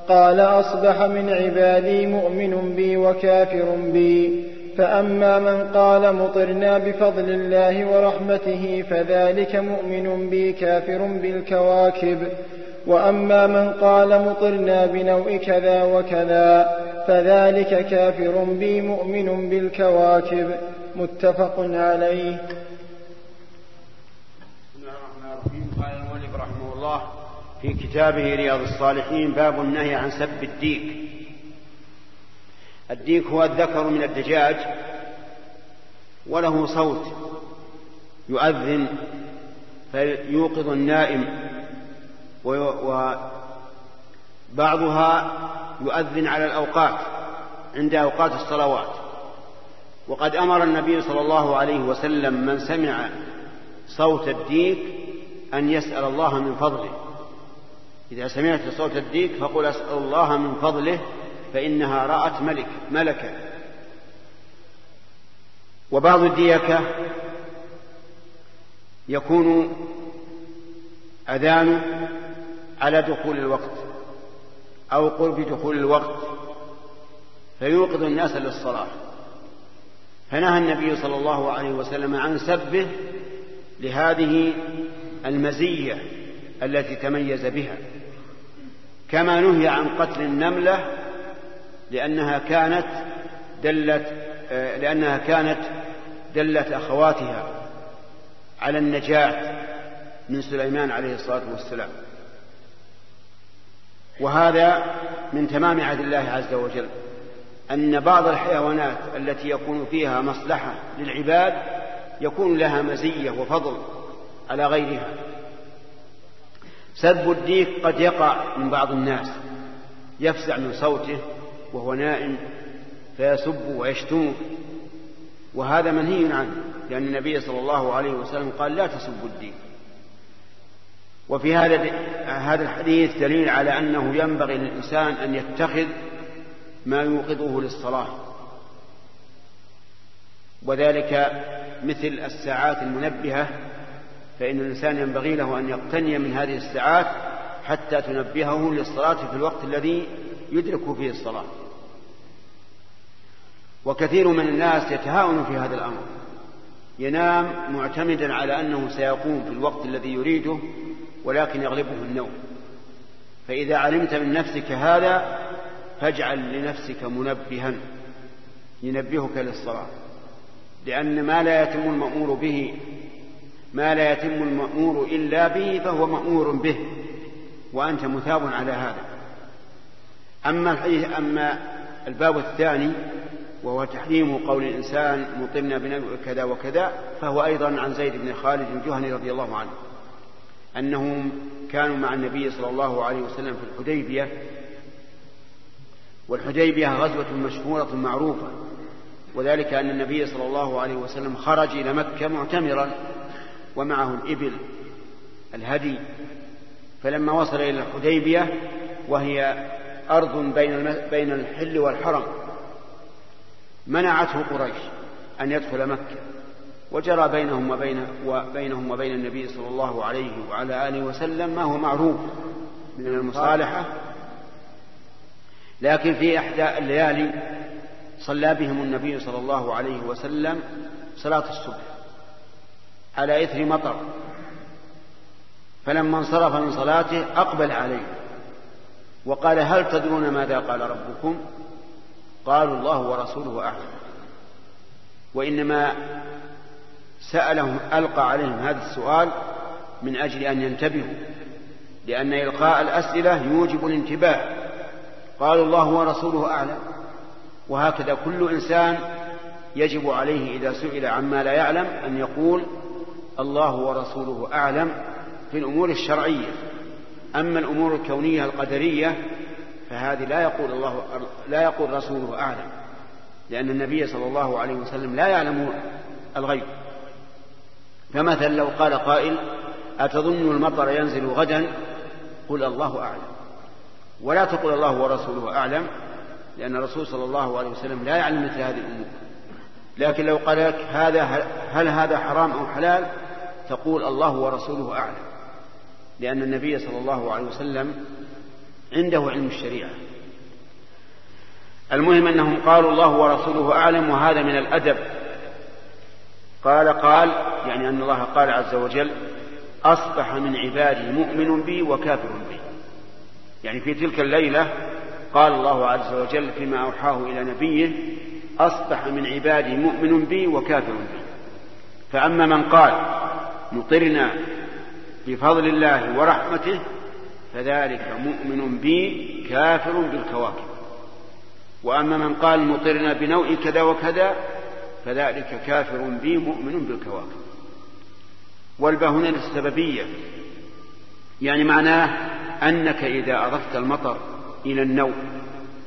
[SPEAKER 4] قال أصبح من عبادي مؤمن بي وكافر بي فأما من قال مطرنا بفضل الله ورحمته فذلك مؤمن بي كافر بالكواكب. وأما من قال مطرنا بنوء كذا وكذا فذلك كافر بي مؤمن بالكواكب. متفق عليه.
[SPEAKER 3] بسم الله الرحمن الرحيم. قال المؤلف رحمه الله في كتابه رياض الصالحين باب النهي عن سب الديك. الديك هو الذكر من الدجاج وله صوت يؤذن فيوقظ النائم. وبعضها يؤذن على الأوقات عند أوقات الصلوات. وقد أمر النبي صلى الله عليه وسلم من سمع صوت الديك أن يسأل الله من فضله. إذا سمعت صوت الديك فقل أسأل الله من فضله فإنها رأت ملك ملكا. وبعض الديكة يكون أذان على دخول الوقت أو قرب دخول الوقت فيوقظ الناس للصلاة. فنهى النبي صلى الله عليه وسلم عن سبه لهذه المزية التي تميز بها. كما نهي عن قتل النملة لأنها كانت دلت لأنها كانت دلت أخواتها على النجاة من سليمان عليه الصلاة والسلام. وهذا من تمام عهد الله عز وجل. أن بعض الحيوانات التي يكون فيها مصلحة للعباد يكون لها مزية وفضل على غيرها. سب الديك قد يقع من بعض الناس يفزع من صوته وهو نائم فيسب ويشتمه وهذا منهي عنه لأن النبي صلى الله عليه وسلم قال لا تسبوا الدين وفي هذا هذا الحديث دليل على أنه ينبغي للإنسان أن يتخذ ما يوقظه للصلاة. وذلك مثل الساعات المنبهة فإن الإنسان ينبغي له أن يقتني من هذه الساعات حتى تنبهه للصلاة في الوقت الذي يدرك فيه الصلاة. كثير من الناس يتهاون في هذا الأمر. ينام معتمدا على أنه سيقوم في الوقت الذي يريده ولكن يغلبه النوم. فإذا علمت من نفسك هذا فاجعل لنفسك منبها. ينبهك للصلاة. لأن ما لا يتم المأمور به ما لا يتم المأمور إلا به فهو مأمور به وأنت مثاب على هذا. أما أما الباب الثاني وهو تحريم قول الإنسان مطمنا بنبي كذا وكذا فهو أيضا عن زيد بن خالد الجهني رضي الله عنه. أنهم كانوا مع النبي صلى الله عليه وسلم في الحديبية. والحديبية غزوة مشهورة معروفة وذلك أن النبي صلى الله عليه وسلم خرج إلى مكة معتمرا ومعه الإبل الهدي. فلما وصل إلى الحديبية وهي أرض بين بين الحل والحرم منعته قريش أن يدخل مكة. وجرى بينهم وبين وبينهم وبين النبي صلى الله عليه وعلى آله وسلم ما هو معروف من المصالحة. لكن في إحدى الليالي صلى بهم النبي صلى الله عليه وسلم صلاة الصبح على إثر مطر. فلما انصرف من صلاته أقبل عليه وقال هل تدرون ماذا قال ربكم؟ قالوا الله ورسوله أعلم. وإنما سألهم ألقى عليهم هذا السؤال من أجل أن ينتبهوا لأن إلقاء الأسئلة يوجب الانتباه. قالوا الله ورسوله أعلم. وهكذا كل إنسان يجب عليه إذا سئل عما لا يعلم أن يقول الله ورسوله أعلم في الأمور الشرعية. أما الأمور الكونية القدرية فهذه لا يقول الله لا يقول رسوله أعلم لأن النبي صلى الله عليه وسلم لا يعلم الغيب. فمثلا لو قال قائل أتظن المطر ينزل غدا؟ قل الله أعلم. ولا تقل الله ورسوله أعلم لأن الرسول صلى الله عليه وسلم لا يعلم مثل هذه الأمور. لكن لو قال لك هذا هل هذا حرام أو حلال؟ تقول الله ورسوله أعلم. لأن النبي صلى الله عليه وسلم عنده علم الشريعة. المهم أنهم قالوا الله ورسوله أعلم وهذا من الأدب. قال قال يعني أن الله قال عز وجل أصبح من عبادي مؤمن بي وكافر بي. يعني في تلك الليلة قال الله عز وجل فيما أوحاه إلى نبيه أصبح من عبادي مؤمن بي وكافر بي. فأما من قال مطرنا بفضل الله ورحمته فذلك مؤمن بي كافر بالكواكب. وأما من قال مطرنا بنوء كذا وكذا فذلك كافر بي مؤمن بالكواكب. والباء هنا للسببية يعني معناه أنك إذا أضفت المطر إلى النوم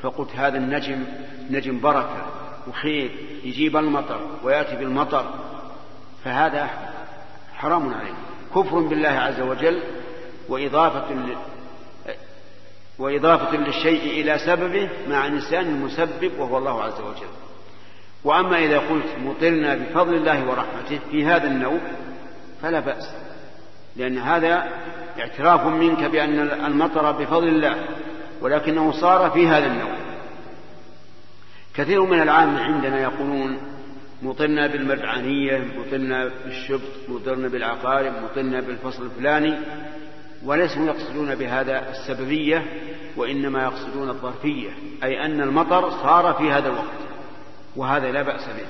[SPEAKER 3] فقلت هذا النجم نجم بركة وخير يجيب المطر ويأتي بالمطر فهذا حرام عليه كفر بالله عز وجل وإضافة وإضافة للشيء إلى سببه مع نسيان المسبب وهو الله عز وجل. وأما إذا قلت مطرنا بفضل الله ورحمته في هذا النوم فلا بأس لأن هذا اعتراف منك بأن المطر بفضل الله ولكنه صار في هذا النوم كثير من العامة عندنا يقولون مطرنا بالمرعانية مطرنا بالشبط مطرنا بالعقارب مطرنا بالفصل الفلاني وليسوا يقصدون بهذا السببية وإنما يقصدون الظرفية أي أن المطر صار في هذا الوقت وهذا لا بأس به.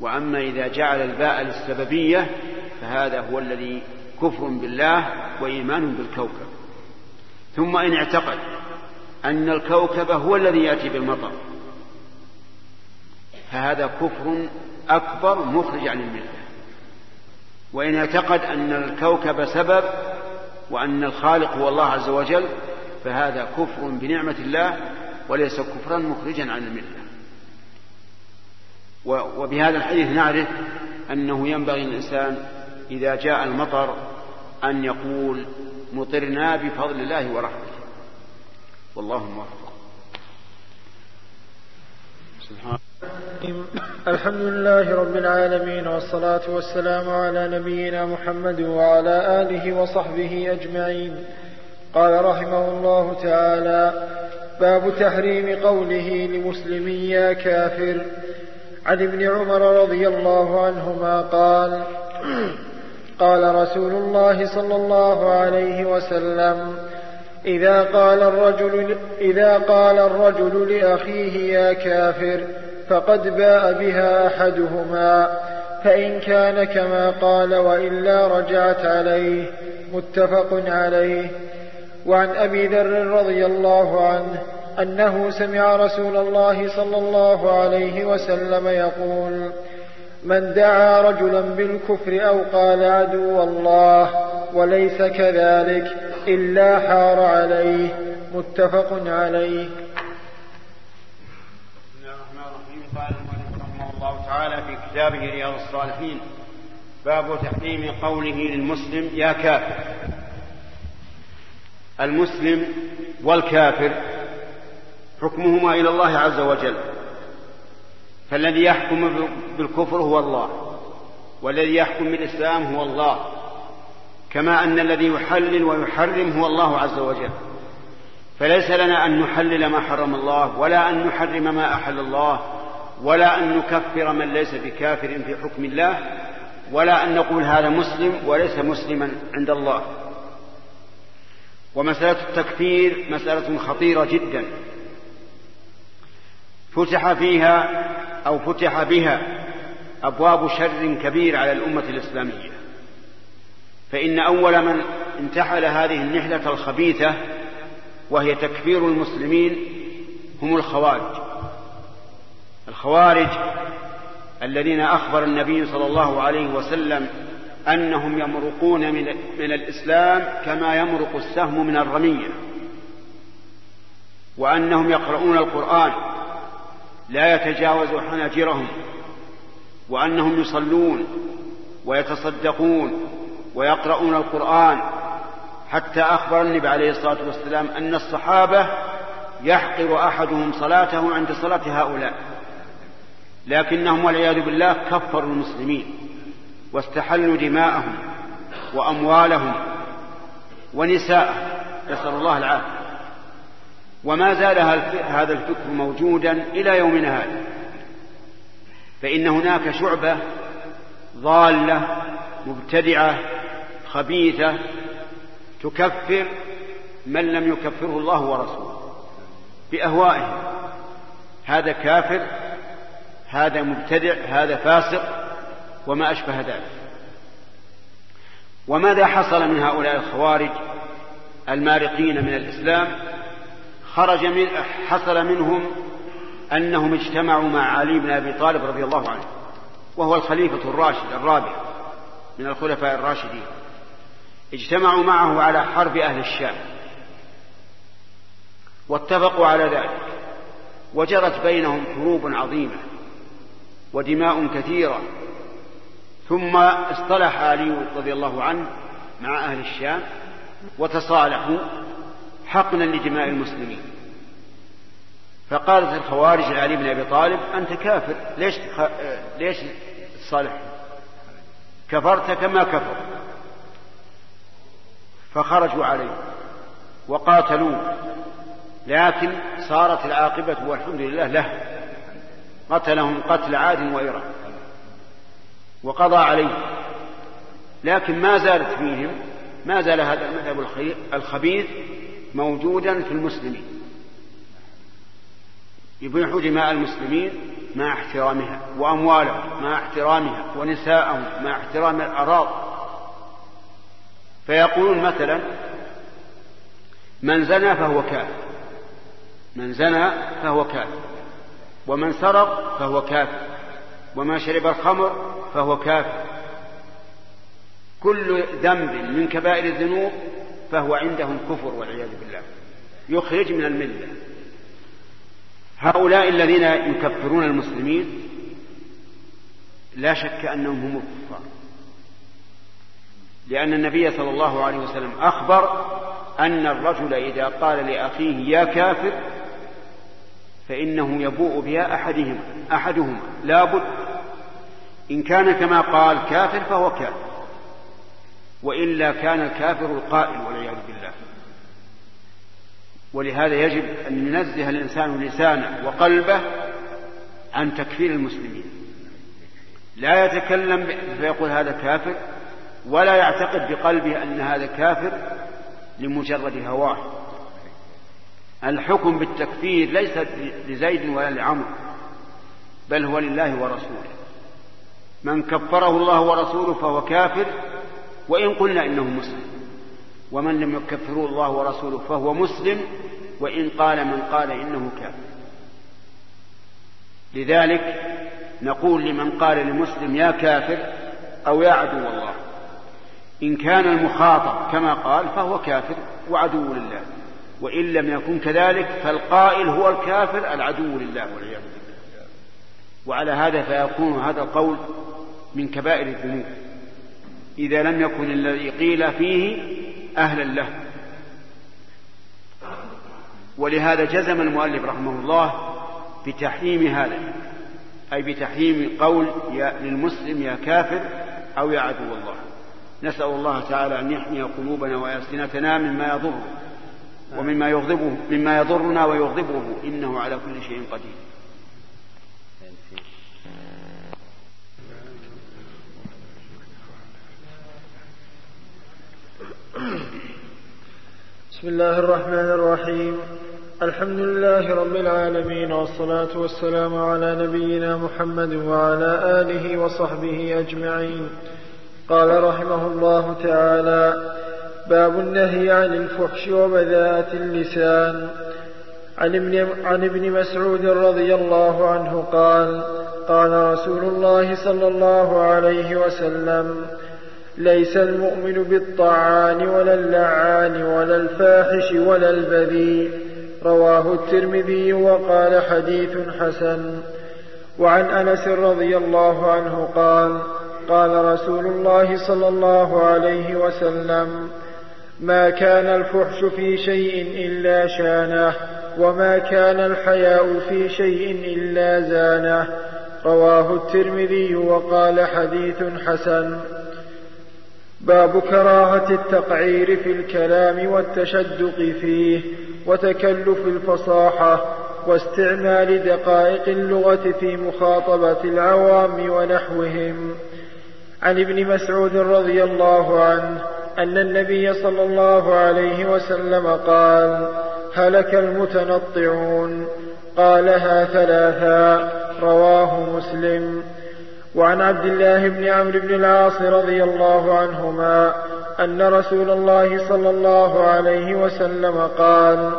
[SPEAKER 3] وأما إذا جعل الباء للسببية فهذا هو الذي كفر بالله وإيمان بالكوكب. ثم إن اعتقد أن الكوكب هو الذي يأتي بالمطر فهذا كفر أكبر مخرج عن الملة. وإن اعتقد أن الكوكب سبب وأن الخالق هو الله عز وجل فهذا كفر بنعمة الله وليس كفرا مخرجا عن الملة. وبهذا الحديث نعرف أنه ينبغي للإنسان إذا جاء المطر أن يقول مطرنا بفضل الله ورحمته. والله موفق.
[SPEAKER 4] الحمد لله رب العالمين والصلاة والسلام على نبينا محمد وعلى آله وصحبه أجمعين. قال رحمه الله تعالى باب تحريم قوله لمسلم يا كافر. عن ابن عمر رضي الله عنهما قال قال رسول الله صلى الله عليه وسلم إذا قال الرجل إذا قال الرجل لأخيه يا كافر فقد باء بها أحدهما فإن كان كما قال وإلا رجعت عليه متفق عليه. وعن أبي ذر رضي الله عنه أنه سمع رسول الله صلى الله عليه وسلم يقول من دعا رجلا بالكفر أو قال عدو الله وليس كذلك إلا حار عليه متفق عليه.
[SPEAKER 3] بسم الله الرحمن الرحيم. قال المؤلف رحمه الله تعالى في كتابه رياض الصالحين باب تحريم قوله للمسلم يا كافر. المسلم والكافر حكمهما إلى الله عز وجل. فالذي يحكم بالكفر هو الله والذي يحكم بالإسلام هو الله. كما أن الذي يحلل ويحرم هو الله عز وجل. فليس لنا أن نحلل ما حرم الله ولا أن نحرم ما أحل الله ولا أن نكفر من ليس بكافر في حكم الله ولا أن نقول هذا مسلم وليس مسلما عند الله. ومسألة التكفير مسألة خطيرة جدا. فتح فيها أو فتح بها أبواب شر كبير على الأمة الإسلامية. فإن أول من انتحل هذه النحلة الخبيثة وهي تكفير المسلمين هم الخوارج. الخوارج الذين أخبر النبي صلى الله عليه وسلم أنهم يمرقون من, من الإسلام كما يمرق السهم من الرمية وأنهم يقرؤون القرآن لا يتجاوز حناجرهم وأنهم يصلون ويتصدقون ويقرؤون القرآن. حتى أخبر النبي عليه الصلاة والسلام أن الصحابة يحقر أحدهم صلاته عند صلاة هؤلاء. لكنهم والعياذ بالله كفروا المسلمين واستحلوا دماءهم وأموالهم ونساءهم. نسأل الله العافية. وما زال هذا الفكر موجودا إلى يومنا هذا. فإن هناك شعبة ضالة مبتدعة خبيثة تكفر من لم يكفره الله ورسوله بأهوائهم. هذا كافر هذا مبتدع هذا فاسق وما أشبه ذلك. وماذا حصل من هؤلاء الخوارج المارقين من الإسلام؟ خرج من حصل منهم أنهم اجتمعوا مع علي بن أبي طالب رضي الله عنه وهو الخليفة الراشد الرابع من الخلفاء الراشدين. اجتمعوا معه على حرب أهل الشام واتفقوا على ذلك وجرت بينهم حروب عظيمة ودماء كثيرة ثم اصطلح علي رضي الله عنه مع أهل الشام وتصالحوا حقنا لدماء المسلمين. فقالت الخوارج لعلي بن أبي طالب أنت كافر ليش تخ... ليش تصالح؟ كفرت كما كفر. فخرجوا عليه وقاتلوه لكن صارت العاقبة والحمد لله له. قتلهم قتل عاد وإرم وقضى عليه لكن ما زالت فيهم ما زال هذا المذهب الخبيث موجودا في المسلمين. يبيح دماء المسلمين مع احترامها وأموالهم مع احترامها ونساءهم مع احترام الأراض فيقولون مثلا من زنى فهو كافر من زنى فهو كافر ومن سرق فهو كافر ومن شرب الخمر فهو كافر. كل ذنب من كبائر الذنوب فهو عندهم كفر والعياذ بالله. يخرج من الملة. هؤلاء الذين يكفرون المسلمين لا شك أنهم هم الكفار. لأن النبي صلى الله عليه وسلم أخبر أن الرجل إذا قال لأخيه يا كافر فإنه يبوء بها احدهما أحدهما. لا بد إن كان كما قال كافر فهو كافر. وإلا كان الكافر القائل والعياذ بالله. ولهذا يجب أن ينزه الإنسان لسانه وقلبه عن تكفير المسلمين. لا يتكلم فيقول هذا كافر ولا يعتقد بقلبه أن هذا كافر لمجرد هواه. الحكم بالتكفير ليس لزيد ولا لعمرو بل هو لله ورسوله. من كفره الله ورسوله فهو كافر وإن قلنا إنه مسلم. ومن لم يكفره الله ورسوله فهو مسلم وإن قال من قال إنه كافر. لذلك نقول لمن قال لمسلم يا كافر أو يا عدو الله إن كان المخاطب كما قال فهو كافر وعدو لله وإن لم يكن كذلك فالقائل هو الكافر العدو لله والعياذ بالله. وعلى هذا فيكون هذا القول من كبائر الذنوب. إذا لم يكن الذي قيل فيه أهلا له. ولهذا جزم المؤلف رحمه الله بتحريم هذا أي بتحريم قول يا للمسلم يا كافر أو يا عدو الله. نسأل الله تعالى أن يحمي قلوبنا وألسنتنا مما يضر ومما يغضبه مما يضرنا ويغضبه. إنه على كل شيء قدير.
[SPEAKER 4] بسم الله الرحمن الرحيم. الحمد لله رب العالمين والصلاة والسلام على نبينا محمد وعلى آله وصحبه أجمعين. قال رحمه الله تعالى باب النهي عن الفحش وبذاءة اللسان. عن ابن, عن ابن مسعود رضي الله عنه قال قال رسول الله صلى الله عليه وسلم ليس المؤمن بالطعان ولا اللعان ولا الفاحش ولا البذيء. رواه الترمذي وقال حديث حسن. وعن أنس رضي الله عنه قال قال رسول الله صلى الله عليه وسلم ما كان الفحش في شيء إلا شانه وما كان الحياء في شيء إلا زانه. رواه الترمذي وقال حديث حسن. باب كراهة التقعير في الكلام والتشدق فيه وتكلف الفصاحة واستعمال دقائق اللغة في مخاطبة العوام ونحوهم. عن ابن مسعود رضي الله عنه أن النبي صلى الله عليه وسلم قال هلك المتنطعون. قالها ثلاثا رواه مسلم. وعن عبد الله بن عمرو بن العاص رضي الله عنهما أن رسول الله صلى الله عليه وسلم قال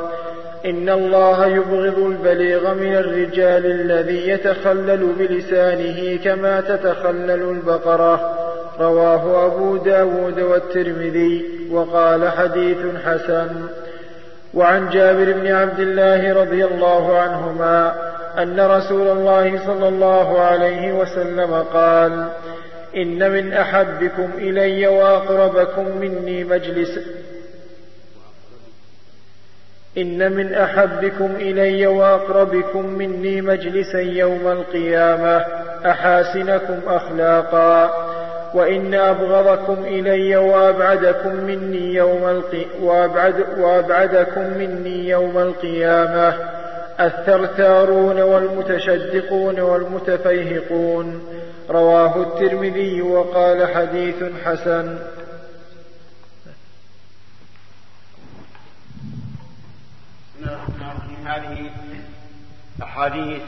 [SPEAKER 4] إن الله يبغض البليغ من الرجال الذي يتخلل بلسانه كما تتخلل البقرة رواه أبو داود والترمذي وقال حديث حسن. وعن جابر بن عبد الله رضي الله عنهما أن رسول الله صلى الله عليه وسلم قال إن من أحبكم إلي وأقربكم مني مجلس. إن من أحبكم إلي وأقربكم مني مجلسا يوم القيامة أحاسنكم أخلاقا. وإن أبغضكم إلي وأبعدكم مني يوم القي... وأبعد... وأبعدكم مني يوم القيامة الثرثارون والمتشدقون والمتفيهقون. رواه الترمذي وقال حديث حسن.
[SPEAKER 3] هذه أحاديث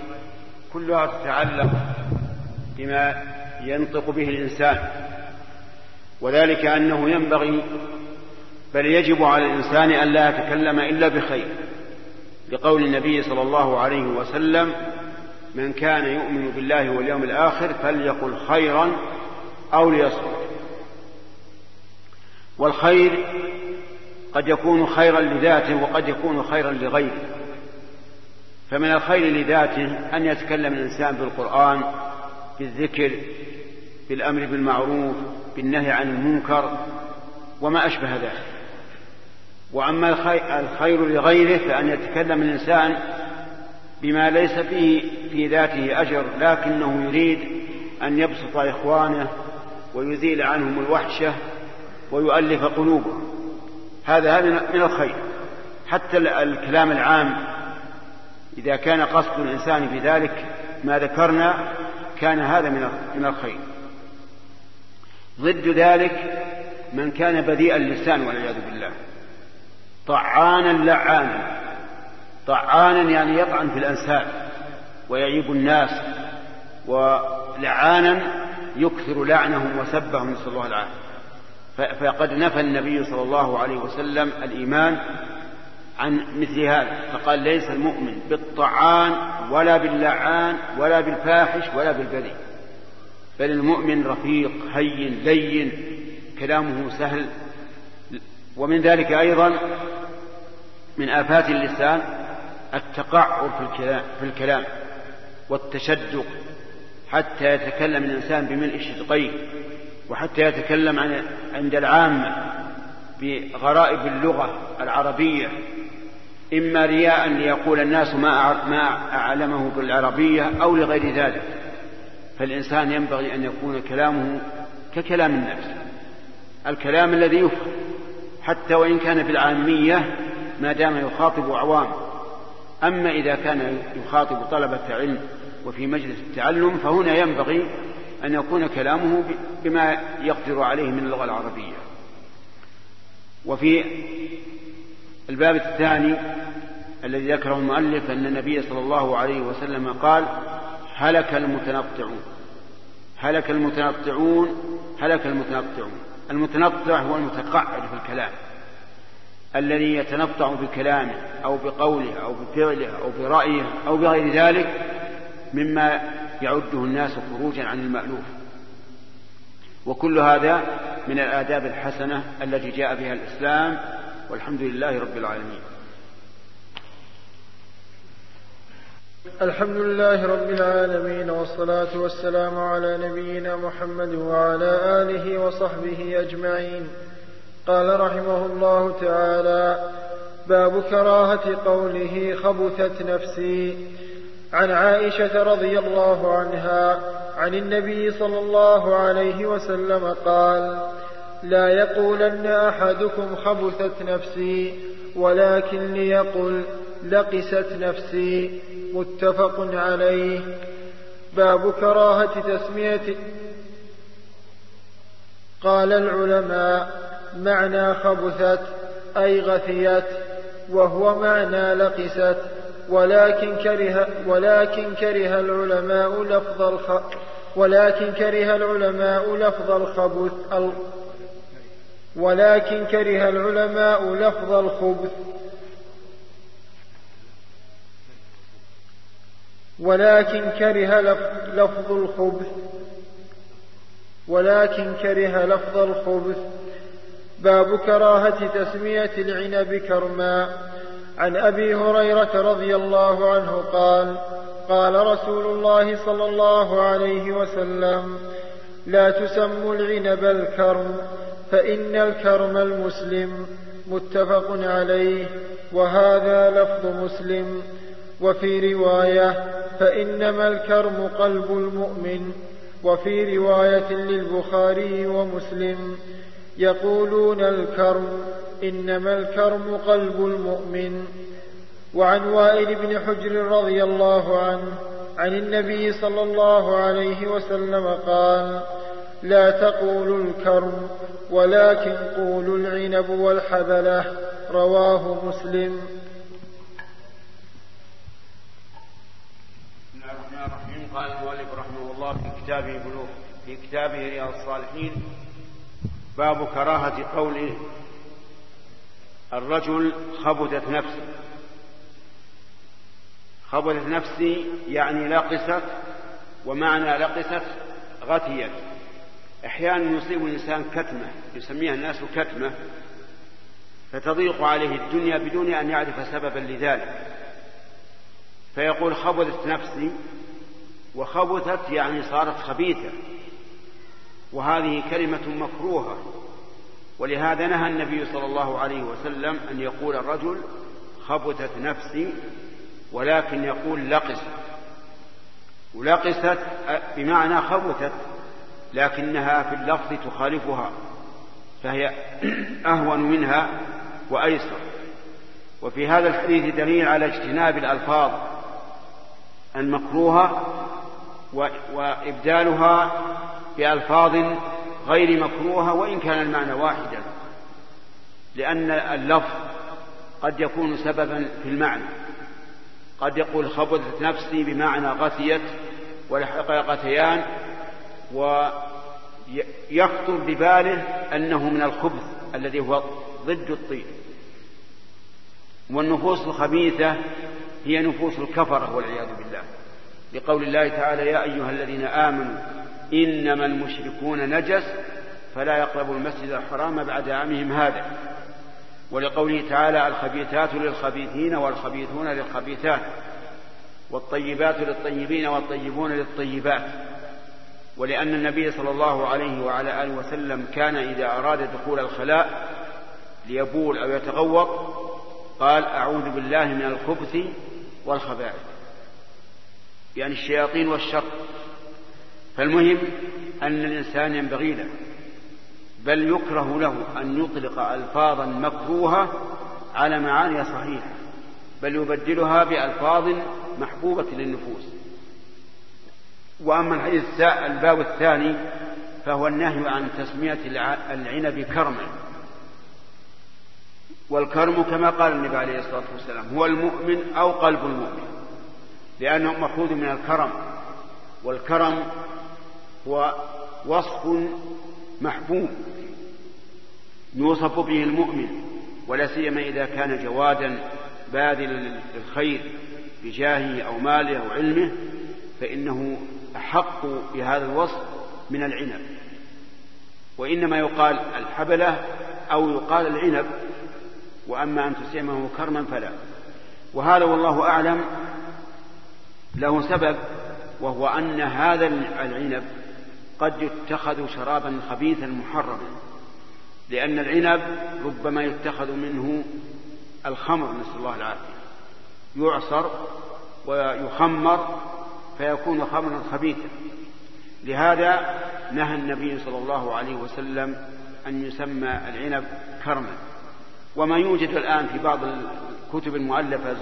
[SPEAKER 3] كلها تتعلق بما ينطق به الإنسان وذلك أنه ينبغي بل يجب على الإنسان أن لا يتكلم إلا بخير. لقول النبي صلى الله عليه وسلم من كان يؤمن بالله واليوم الآخر فليقل خيرا أو ليصمت. والخير قد يكون خيرا لذاته وقد يكون خيرا لغيره. فمن الخير لذاته أن يتكلم الإنسان بالقرآن بالذكر بالأمر بالمعروف بالنهي عن المنكر وما أشبه ذلك. وأما الخير لغيره فأن يتكلم الإنسان بما ليس فيه في ذاته أجر لكنه يريد أن يبسط إخوانه ويزيل عنهم الوحشة ويؤلف قلوبهم. هذا هذا من الخير. حتى الكلام العام إذا كان قصد الإنسان في ذلك ما ذكرنا كان هذا من الخير. ضد ذلك من كان بذيء اللسان والعياذ بالله. طعانا لعانا. طعانا يعني يطعن في الأنساب ويعيب الناس ولعانا يكثر لعنهم وسبهم نسأل الله العافية. فقد نفى النبي صلى الله عليه وسلم الإيمان عن مثل هذا فقال ليس المؤمن بالطعان ولا باللعان ولا بالفاحش ولا بالبذيء بل المؤمن رفيق هين لين كلامه سهل ومن ذلك أيضا من آفات اللسان التقعر في الكلام, والتشدق حتى يتكلم الإنسان بملء شدقيه وحتى يتكلم عن عند العامة بغرائب اللغة العربية. إما رياء ليقول الناس ما ما أعلمه بالعربية أو لغير ذلك. فالإنسان ينبغي أن يكون كلامه ككلام الناس الكلام الذي يفهم. حتى وإن كان بالعامية ما دام يخاطب عوام أما إذا كان يخاطب طلبة علم وفي مجلس التعلم فهنا ينبغي أن يكون كلامه بما يقدر عليه من اللغة العربية. وفي الباب الثاني الذي ذكره المؤلف أن النبي صلى الله عليه وسلم قال هلك المتنطعون. هلك المتنطعون هلك المتنطعون. المتنطع هو المتقعد في الكلام. الذي يتنطع بكلامه أو بقوله أو بفعله أو برأيه أو بغير ذلك مما يعده الناس خروجا عن المألوف. وكل هذا من الآداب الحسنة التي جاء بها الإسلام والحمد لله رب العالمين.
[SPEAKER 4] الحمد لله رب العالمين والصلاة والسلام على نبينا محمد وعلى آله وصحبه أجمعين. قال رحمه الله تعالى باب كراهة قوله خبثت نفسي. عن عائشة رضي الله عنها عن النبي صلى الله عليه وسلم قال لا يقولن أحدكم خبثت نفسي ولكن ليقل لقست نفسي. متفق عليه. باب كراهة تسمية قال العلماء معنى خبثت أي غثيت وهو معنى لقست. ولكن كره ولكن كره العلماء لفظ الخ ولكن كره العلماء لفظ الخبث ولكن كره العلماء لفظ الخبث. ولكن كره لفظ الخبث. ولكن كره لفظ الخبث. باب كراهة تسمية العنب كرما. عن أبي هريرة رضي الله عنه قال قال رسول الله صلى الله عليه وسلم لا تسموا العنب الكرم فإن الكرم المسلم متفق عليه وهذا لفظ مسلم. وفي رواية فإنما الكرم قلب المؤمن. وفي رواية للبخاري ومسلم يقولون الكرم إنما الكرم قلب المؤمن. وعن وائل بن حجر رضي الله عنه عن النبي صلى الله عليه وسلم قال لا تقولوا الكرم ولكن قولوا العنب والحبلة رواه مسلم
[SPEAKER 3] بسم الله الرحمن الرحيم قال المؤلف رحمه الله في كتابه بلوغ في كتابه رياض الصالحين باب كراهة قول الرجل خبثت نفسه. خبثت نفسي يعني لقست ومعنى لقست غتيت. أحيانا يصيب الإنسان كتمة يسميها الناس كتمة فتضيق عليه الدنيا بدون أن يعرف سببا لذلك. فيقول خبثت نفسي وخبثت يعني صارت خبيثة. وهذه كلمة مكروهة. ولهذا نهى النبي صلى الله عليه وسلم أن يقول الرجل خبثت نفسي ولكن يقول لقست. ولقست بمعنى خبثت لكنها في اللفظ تخالفها فهي أهون منها وأيسر. وفي هذا الحديث دليل على اجتناب الألفاظ. المكروهة وإبدالها بألفاظ غير مكروهة وإن كان المعنى واحدا. لأن اللفظ قد يكون سببا في المعنى. قد يقول خبثت نفسي بمعنى غثيت ولحق غثيان ويخطر بباله أنه من الخبث الذي هو ضد الطيب والنفوس الخبيثة هي نفوس الكفرة والعياذ بالله. لقول الله تعالى يا أيها الذين آمنوا إنما المشركون نجس فلا يقربوا المسجد الحرام بعد عامهم هذا. ولقوله تعالى الخبيثات للخبيثين والخبيثون للخبيثات والطيبات للطيبين والطيبون للطيبات. ولأن النبي صلى الله عليه وعلى آله وسلم كان إذا أراد دخول الخلاء ليبول أو يتغوط قال أعوذ بالله من الخبث والخبائث. يعني الشياطين والشر. فالمهم أن الإنسان ينبغي له بل يكره له أن يطلق ألفاظا مكروهة على معاني صحيحة بل يبدلها بألفاظ محبوبة للنفوس. وأما الحديث الباب الثاني فهو النهي عن تسمية العنب كرما. والكرم كما قال النبي عليه الصلاة والسلام هو المؤمن أو قلب المؤمن. لأنه مأخوذ من الكرم والكرم هو وصف محبوب يوصف به المؤمن ولا سيما إذا كان جوادا باذلا للخير بجاهه أو ماله أو علمه فإنه أحق بهذا الوصف من العنب. وإنما يقال الحبلة أو يقال العنب وأما أن تسمه كرما فلا. وهذا والله أعلم له سبب وهو أن هذا العنب قد يتخذ شرابا خبيثا محرما لأن العنب ربما يتخذ منه الخمر نسأل الله العافية. يعصر ويخمر فيكون خمرا خبيثا. لهذا نهى النبي صلى الله عليه وسلم أن يسمى العنب كرما. وما يوجد الآن في بعض الكتب المؤلفة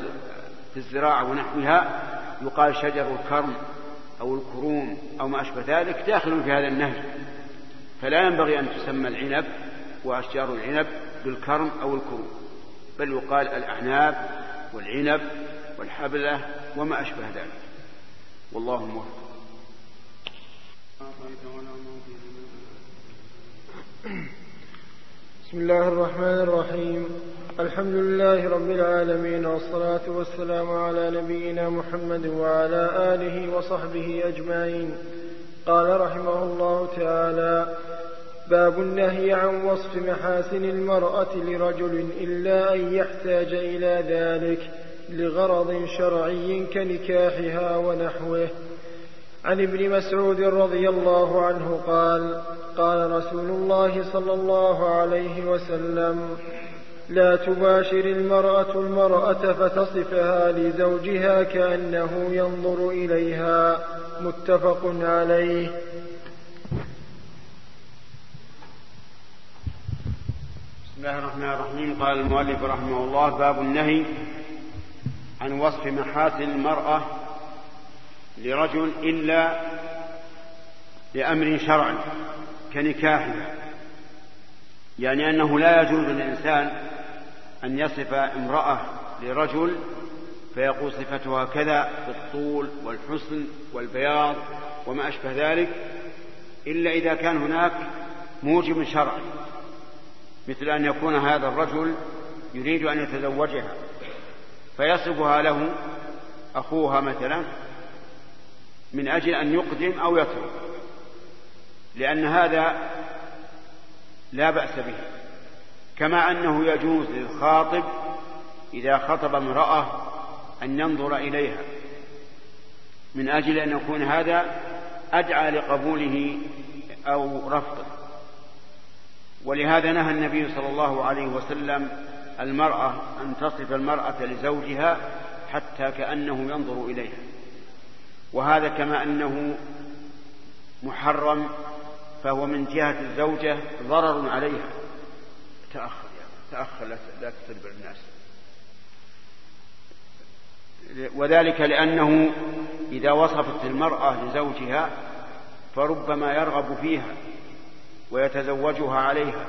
[SPEAKER 3] في الزراعة ونحوها يقال شجر الكرم أو الكروم أو ما أشبه ذلك داخل في هذا النهج. فلا ينبغي أن تسمى العنب وأشجار العنب بالكرم أو الكروم بل يقال الأعناب والعنب والحبلة وما أشبه ذلك. والله موفق.
[SPEAKER 4] بسم الله الرحمن الرحيم. الحمد لله رب العالمين والصلاة والسلام على نبينا محمد وعلى آله وصحبه أجمعين. قال رحمه الله تعالى باب النهي عن وصف محاسن المرأة لرجل إلا أن يحتاج إلى ذلك لغرض شرعي كنكاحها ونحوه. عن ابن مسعود رضي الله عنه قال قال رسول الله صلى الله عليه وسلم لا تباشر المرأة المرأة فتصفها لزوجها كأنه ينظر إليها. متفق عليه.
[SPEAKER 3] بسم الله الرحمن الرحيم. قال المؤلف رحمه الله باب النهي عن وصف محاسن المرأة لرجل إلا لأمر شرعي كنكاحها. يعني أنه لا يجوز للإنسان أن يصف امرأة لرجل فيقول صفتها كذا بالطول والحسن والبياض وما أشبه ذلك إلا إذا كان هناك موجب شرعي مثل أن يكون هذا الرجل يريد أن يتزوجها فيصفها له أخوها مثلا من أجل أن يقدم أو يترك لأن هذا لا بأس به. كما أنه يجوز للخاطب إذا خطب امرأة أن ينظر إليها. من أجل أن يكون هذا أدعى لقبوله أو رفضه. ولهذا نهى النبي صلى الله عليه وسلم المرأة أن تصف المرأة لزوجها حتى كأنه ينظر إليها. وهذا كما أنه محرم فهو من جهة الزوجة ضرر عليها. تأخر يا تأخر لا تسرب الناس. وذلك لأنه إذا وصفت المرأة لزوجها فربما يرغب فيها ويتزوجها عليها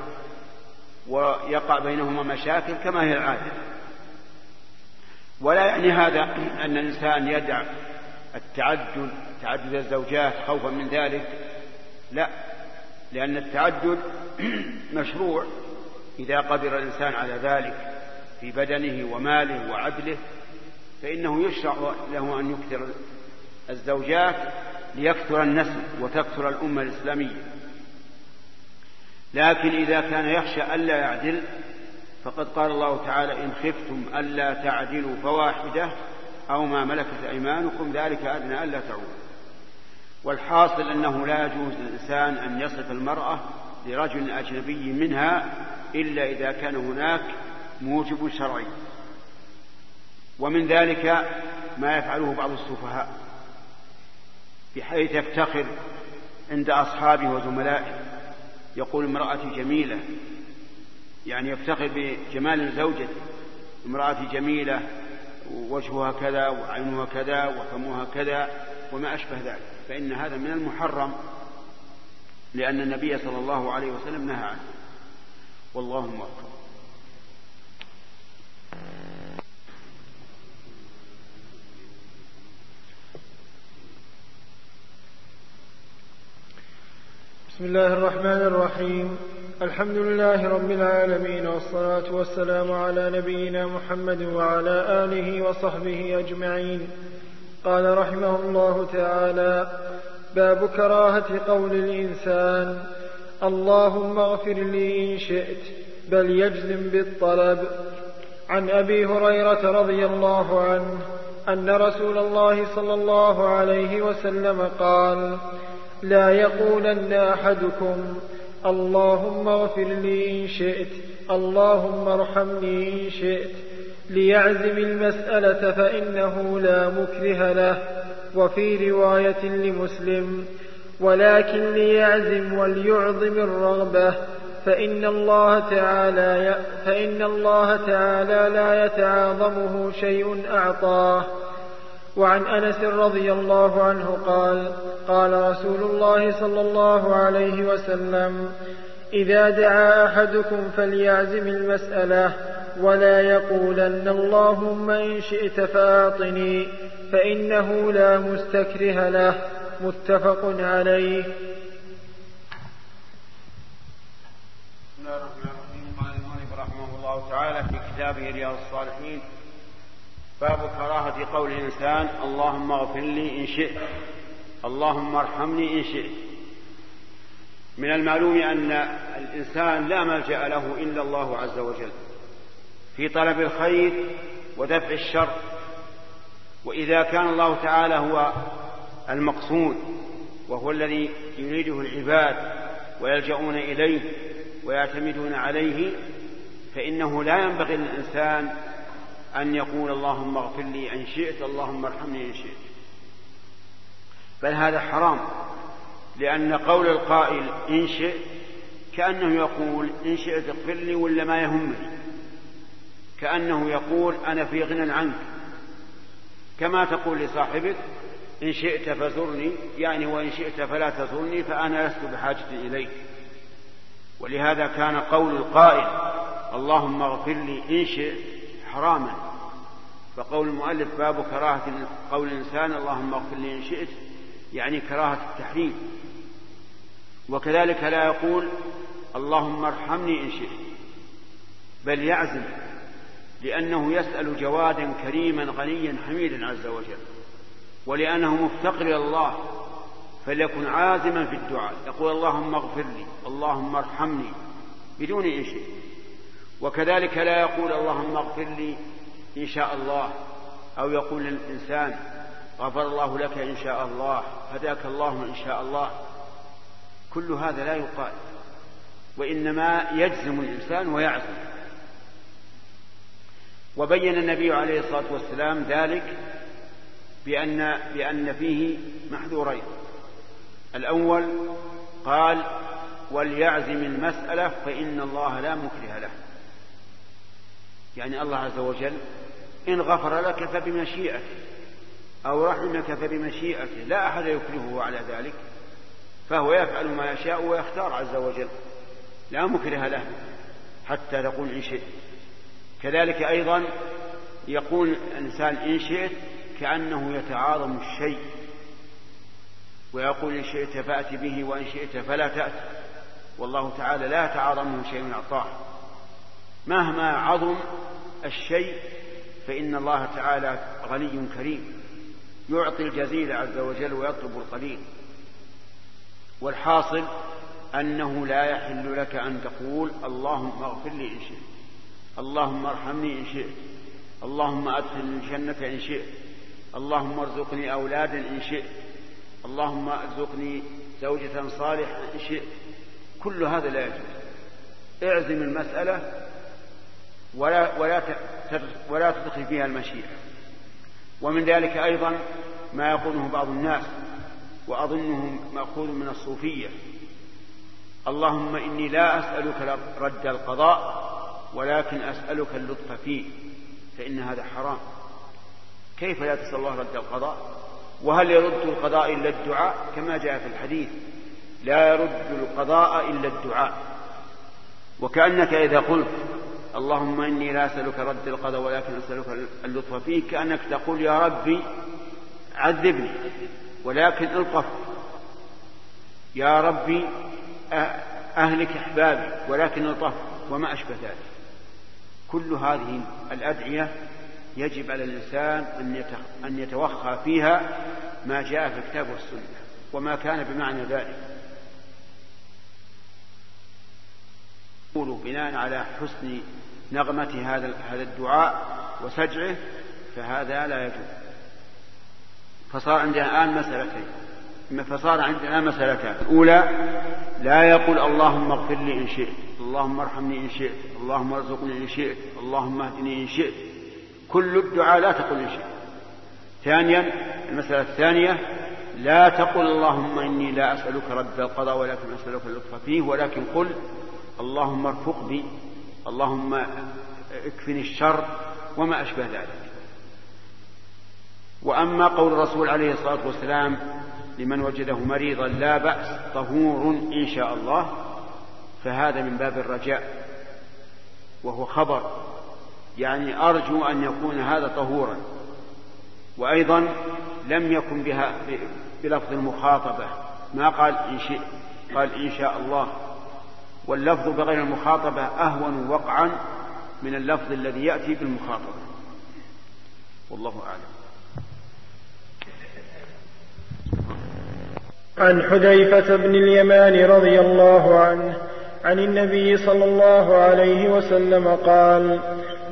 [SPEAKER 3] ويقع بينهما مشاكل كما هي العادة. ولا يعني هذا أن الإنسان يدع التعدد تعدد الزوجات خوفا من ذلك. لا لأن التعدد مشروع. إذا قدر الإنسان على ذلك في بدنه وماله وعدله فإنه يشرع له أن يكثر الزوجات ليكثر النسل وتكثر الأمة الإسلامية. لكن إذا كان يخشى ألا يعدل فقد قال الله تعالى إن خفتم ألا تعدلوا فواحدة أو ما ملكت أيمانكم ذلك أدنى ألا تعودوا والحاصل أنه لا يجوز للإنسان أن يصف المرأة لرجل أجنبي منها إلا إذا كان هناك موجب شرعي. ومن ذلك ما يفعله بعض السفهاء بحيث يفتخر عند أصحابه وزملائه. يقول امرأتي جميلة يعني يفتخر بجمال زوجته. امرأتي جميلة وجهها كذا وعينها كذا وفمها كذا وما أشبه ذلك. فإن هذا من المحرم لأن النبي صلى الله عليه وسلم نهى عنه. والله موفق
[SPEAKER 4] بسم الله الرحمن الرحيم. الحمد لله رب العالمين والصلاة والسلام على نبينا محمد وعلى آله وصحبه أجمعين. قال رحمه الله تعالى باب كراهة قول الإنسان اللهم اغفر لي إن شئت بل يجزم بالطلب. عن أبي هريرة رضي الله عنه أن رسول الله صلى الله عليه وسلم قال لا يقولن أحدكم اللهم اغفر لي إن شئت اللهم ارحمني إن شئت ليعزم المسألة فإنه لا مكره له. وفي رواية لمسلم ولكن ليعزم وليعظم الرغبة. فإن الله تعالى فإن الله تعالى لا يتعاظمه شيء أعطاه. وعن أنس رضي الله عنه قال قال رسول الله صلى الله عليه وسلم إذا دعا أحدكم فليعزم المسألة ولا يقولن اللهم إن شئت فأعطني فإنه لا مستكره له. متفق عليه.
[SPEAKER 3] بسم الله الرحمن الرحيم. قال رحمه الله تعالى في كتابه رياض الصالحين باب كراهة قول الإنسان اللهم اغفر لي إن شئت اللهم ارحمني إن شئت. من المعلوم أن الإنسان لا ملجأ له إلا الله عز وجل في طلب الخير ودفع الشر. وإذا كان الله تعالى هو المقصود وهو الذي يريده العباد ويلجؤون إليه ويعتمدون عليه فإنه لا ينبغي للإنسان أن يقول اللهم اغفر لي إن شئت اللهم ارحمني إن شئت. بل هذا حرام لأن قول القائل إن شئت كأنه يقول إن شئت اغفر لي ولا ما يهمني. كأنه يقول أنا في غنى عنك. كما تقول لصاحبك إن شئت فزرني يعني وإن شئت فلا تزرني فأنا لست بحاجة إليك. ولهذا كان قول القائل اللهم اغفر لي إن شئت حراما. فقول المؤلف باب كراهة قول الإنسان اللهم اغفر لي إن شئت يعني كراهة التحريم. وكذلك لا يقول اللهم ارحمني إن شئت بل يعزم لأنه يسأل جوادا كريما غنيا حميدا عز وجل. ولأنه مفتقر إلى الله فليكن عازما في الدعاء. يقول اللهم اغفر لي اللهم ارحمني بدون إن شئ وكذلك لا يقول اللهم اغفر لي إن شاء الله أو يقول للإنسان غفر الله لك إن شاء الله هداك الله إن شاء الله. كل هذا لا يقال وإنما يجزم الإنسان ويعزم. وبين النبي عليه الصلاة والسلام ذلك بأن بأن فيه محذورين. الأول قال وليعزم المسألة فإن الله لا مكره له. يعني الله عز وجل إن غفر لك فبمشيئته أو رحمك فبمشيئته لا أحد يكرهه على ذلك فهو يفعل ما يشاء ويختار عز وجل. لا مكره له حتى تقول إن شئت. كذلك أيضا يقول الإنسان إن شئت كأنه يتعاظم الشيء ويقول إن شئت فأت به وإن شئت فلا تأت. والله تعالى لا يتعاظمه شيء من أعطاه. مهما عظم الشيء فإن الله تعالى غني كريم يعطي الجزيل عز وجل ويطلب القليل. والحاصل أنه لا يحل لك أن تقول اللهم اغفر لي إن شئت اللهم ارحمني إن شئت اللهم أدخلني الجنة إن شئت. اللهم ارزقني أولادا إن شئت. اللهم ارزقني زوجة صالحة إن شئت. كل هذا لا يجوز. اعزم المسألة ولا ولا ولا تدخل فيها المشيئة. ومن ذلك أيضا ما يقوله بعض الناس وأظنه مأخوذ من الصوفية. اللهم إني لا أسألك رد القضاء ولكن أسألك اللطف فيه. فإن هذا حرام. كيف لا تسأل الله رد القضاء؟ وهل يرد القضاء إلا الدعاء؟ كما جاء في الحديث لا يرد القضاء إلا الدعاء. وكأنك إذا قلت اللهم إني لا أسألك رد القضاء ولكن أسألك اللطف فيه كأنك تقول يا ربي عذبني ولكن الطف يا ربي أهلك أحبابي ولكن ألطف وما أشبه ذلك. كل هذه الأدعية يجب على الإنسان أن يتوخى فيها ما جاء في الكتاب والسنة وما كان بمعنى ذلك. بناء على حسن نغمة هذا هذا الدعاء وسجعه فهذا لا يجوز. فصار عندنا الآن مسألتين. فصار عندنا مسألتان. الأولى لا يقول اللهم اغفر لي إن شئت اللهم ارحمني إن شئت اللهم ارزقني إن شئت اللهم اهدني إن شئت. كل الدعاء لا تقل إن شئت ثانيا المسألة الثانية لا تقل اللهم إني لا أسألك رد القضاء ولكن أسألك اللطف فيه ولكن قل اللهم ارفق بي اللهم اكفني الشر وما أشبه ذلك. وأما قول الرسول عليه الصلاة والسلام لمن وجده مريضا لا بأس طهور إن شاء الله فهذا من باب الرجاء وهو خبر. يعني أرجو أن يكون هذا طهورا. وأيضا لم يكن بها بلفظ المخاطبة. ما قال إن شئت قال إن شاء الله. واللفظ بغير المخاطبة أهون وقعا من اللفظ الذي يأتي بالمخاطبة. والله أعلم.
[SPEAKER 4] عن حذيفة بن اليمان رضي الله عنه عن النبي صلى الله عليه وسلم قال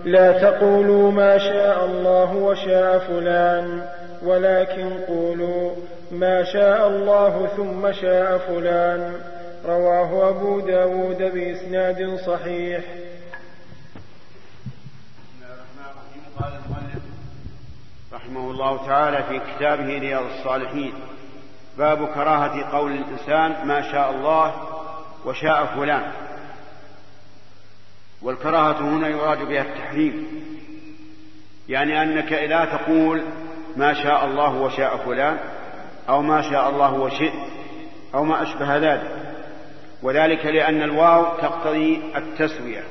[SPEAKER 4] لا تقولوا ما شاء الله وشاء فلان ولكن قولوا ما شاء الله ثم شاء فلان. رواه أبو داود بإسناد صحيح.
[SPEAKER 3] رحمه الله تعالى في كتابه رياض الصالحين. باب كراهة قول الإنسان ما شاء الله وشاء فلان. والكراهة هنا يراد بها التحريم. يعني أنك لا تقول ما شاء الله وشاء فلان أو ما شاء الله وشئت أو ما أشبه ذلك. وذلك لأن الواو تقتضي التسوية.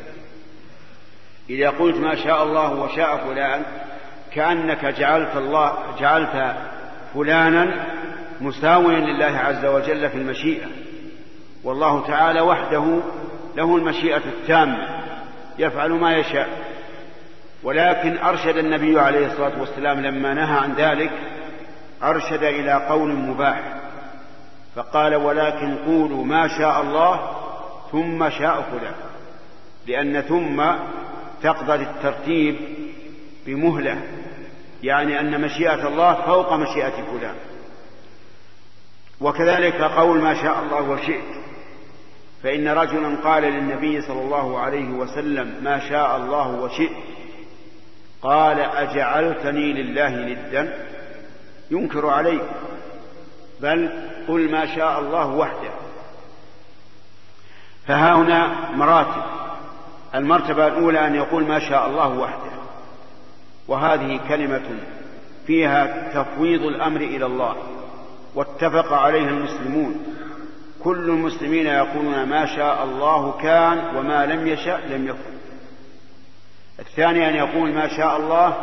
[SPEAKER 3] إذا قلت ما شاء الله وشاء فلان كأنك جعلت الله جعلت فلانا مساويا لله عز وجل في المشيئة. والله تعالى وحده له المشيئة التامة. يفعل ما يشاء. ولكن أرشد النبي عليه الصلاة والسلام لما نهى عن ذلك أرشد إلى قول مباح. فقال ولكن قولوا ما شاء الله ثم شاء فلان لأن ثم تقضى الترتيب بمهلة يعني أن مشيئة الله فوق مشيئة فلان. وكذلك قول ما شاء الله وشئت. فإن رجلا قال للنبي صلى الله عليه وسلم ما شاء الله وشئت قال أجعلتني لله ندا ينكر عليك بل قل ما شاء الله وحده. فها هنا مراتب. المرتبة الأولى أن يقول ما شاء الله وحده. وهذه كلمة فيها تفويض الأمر إلى الله واتفق عليها المسلمون. كل المسلمين يقولون ما شاء الله كان وما لم يشأ لم يكن. الثاني أن يقول ما شاء الله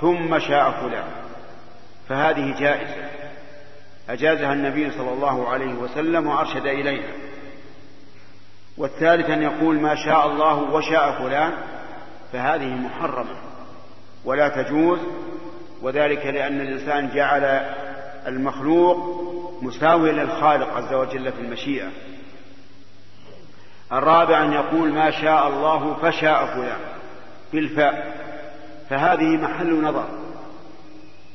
[SPEAKER 3] ثم شاء فلان. فهذه جائزة. أجازها النبي صلى الله عليه وسلم وأرشد إليها. والثالث أن يقول ما شاء الله وشاء فلان. فهذه محرمة. ولا تجوز. وذلك لأن الإنسان جعل المخلوق مساويا للخالق عز وجل في المشيئة. الرابع أن يقول ما شاء الله فشاء فلان. بالفاء فهذه محل نظر.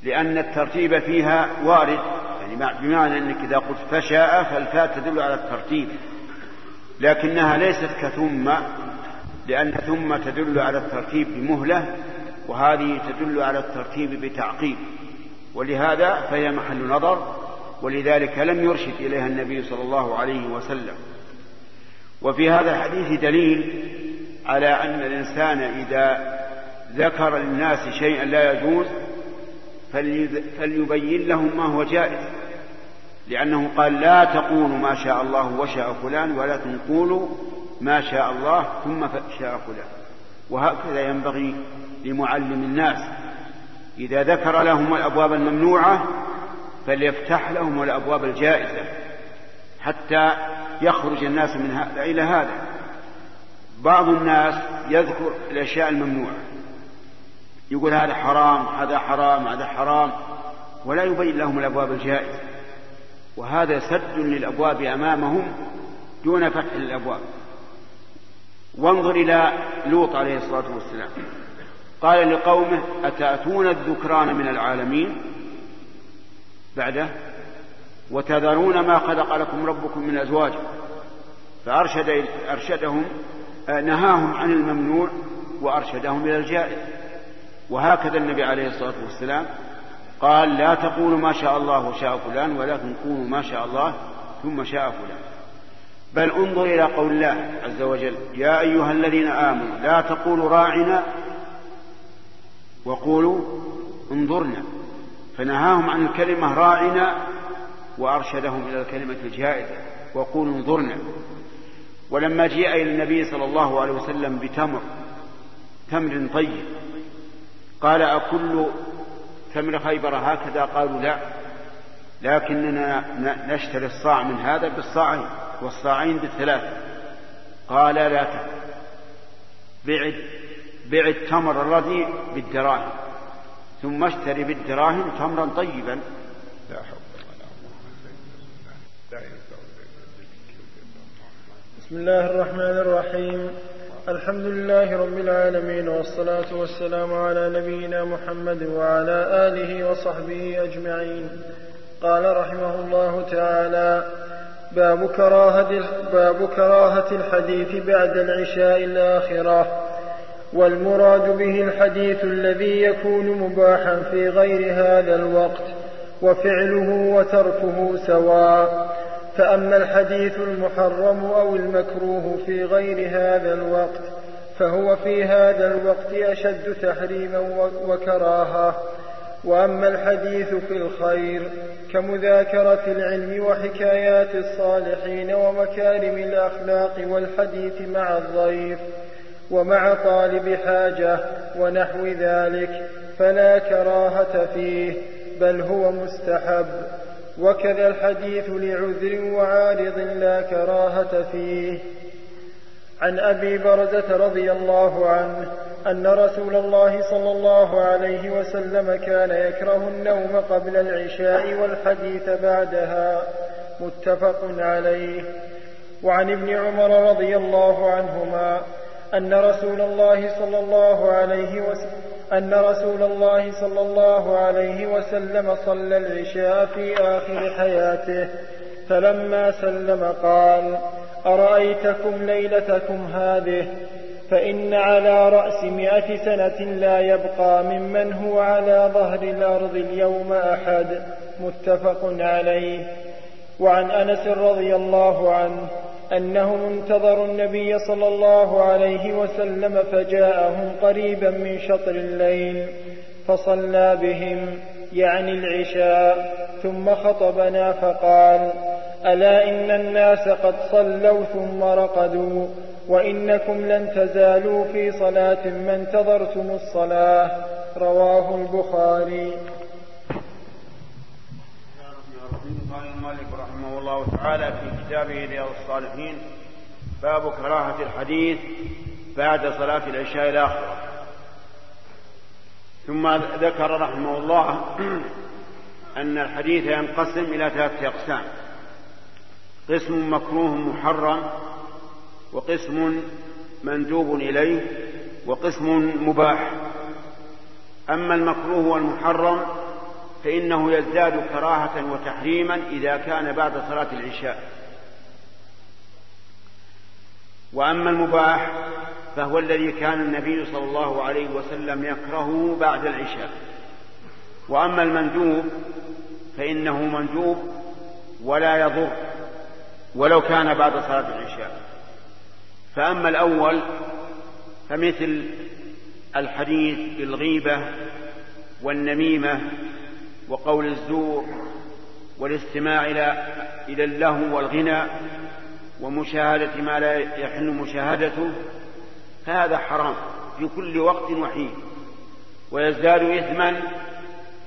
[SPEAKER 3] لأن الترتيب فيها وارد. يعني بمعنى أنك إذا قلت فشاء فالفاء تدل على الترتيب. لكنها ليست كثم لأن ثم تدل على الترتيب بمهلة وهذه تدل على الترتيب بتعقيب. ولهذا فهي محل نظر. ولذلك لم يرشد إليها النبي صلى الله عليه وسلم. وفي هذا الحديث دليل على أن الإنسان إذا ذكر للناس شيئا لا يجوز فليبين لهم ما هو جائز. لأنه قال لا تقولوا ما شاء الله وشاء فلان ولكن قولوا ما شاء الله ثم شاء فلان. وهكذا ينبغي لمعلم الناس. إذا ذكر لهم الأبواب الممنوعة فليفتح لهم الأبواب الجائزة حتى يخرج الناس من هذا إلى هذا. بعض الناس يذكر الأشياء الممنوعة. يقول هذا حرام هذا حرام هذا حرام ولا يبين لهم الأبواب الجائزة. وهذا سد للأبواب أمامهم دون فتح الأبواب. وانظر إلى لوط عليه الصلاة والسلام. قال لقومه أتأتون الذكران من العالمين؟ بعده وتذرون ما خلق لكم ربكم من أزواج فأرشد أرشدهم آه، نهاهم عن الممنوع وأرشدهم إلى الجائز. وهكذا النبي عليه الصلاة والسلام قال لا تقولوا ما شاء الله وشاء فلان ولكن قولوا ما شاء الله ثم شاء فلان. بل انظر إلى قول الله عز وجل يا أيها الذين آمنوا لا تقولوا راعنا وقولوا انظرنا. فنهاهم عن الكلمة راعنا وأرشدهم إلى الكلمة الجائزة وقولوا انظرنا. ولما جاء إلى النبي صلى الله عليه وسلم بتمر تمر طيب قال أكل تمر خيبر هكذا؟ قالوا لا لكننا نشتري الصاع من هذا بالصاعين والصاعين بالثلاثة قال لا تفعل بع التمر الرديء بالدراهم. ثم اشتري بالدراهم تمرا طيبا. لا حول
[SPEAKER 4] بسم الله الرحمن الرحيم. الحمد لله رب العالمين والصلاة والسلام على نبينا محمد وعلى آله وصحبه أجمعين. قال رحمه الله تعالى باب كراهة, باب كراهة الحديث بعد العشاء الآخرة. والمراد به الحديث الذي يكون مباحا في غير هذا الوقت وفعله وتركه سواء. فأما الحديث المحرم أو المكروه في غير هذا الوقت فهو في هذا الوقت أشد تحريما وكراهة. وأما الحديث في الخير كمذاكرة العلم وحكايات الصالحين ومكارم الأخلاق والحديث مع الضيف ومع طالب حاجة ونحو ذلك فلا كراهة فيه بل هو مستحب. وكذا الحديث لعذر وعارض لا كراهة فيه. عن أبي برزة رضي الله عنه أن رسول الله صلى الله عليه وسلم كان يكره النوم قبل العشاء والحديث بعدها. متفق عليه. وعن ابن عمر رضي الله عنهما أن رسول الله صلى الله عليه وسلم أن رسول الله صلى الله عليه وسلم صلى العشاء في آخر حياته فلما سلم قال أرأيتكم ليلتكم هذه؟ فإن على رأس مئة سنة لا يبقى ممن هو على ظهر الأرض اليوم أحد متفق عليه. وعن أنس رضي الله عنه أنهم انتظروا النبي صلى الله عليه وسلم فجاءهم قريبا من شطر الليل فصلى بهم يعني العشاء ثم خطبنا فقال ألا إن الناس قد صلوا ثم رقدوا وإنكم لن تزالوا في صلاة ما انتظرتم الصلاة. رواه البخاري
[SPEAKER 3] قال المؤلف رحمه الله تعالى في كتابه رياض الصالحين باب كراهة الحديث بعد صلاة العشاء الآخرة ثم ذكر رحمه الله أن الحديث ينقسم إلى ثلاثة أقسام. قسم مكروه محرم وقسم مندوب إليه وقسم مباح. أما المكروه والمحرم فإنه يزداد كراهة وتحريما إذا كان بعد صلاة العشاء. وأما المباح فهو الذي كان النبي صلى الله عليه وسلم يكرهه بعد العشاء. وأما المندوب فإنه مندوب ولا يضر ولو كان بعد صلاة العشاء. فأما الأول فمثل الحديث بالغيبة والنميمة وقول الزور والاستماع إلى إلى اللهو والغنى ومشاهدة ما لا يحل مشاهدته فهذا حرام في كل وقت وحين. ويزداد إثما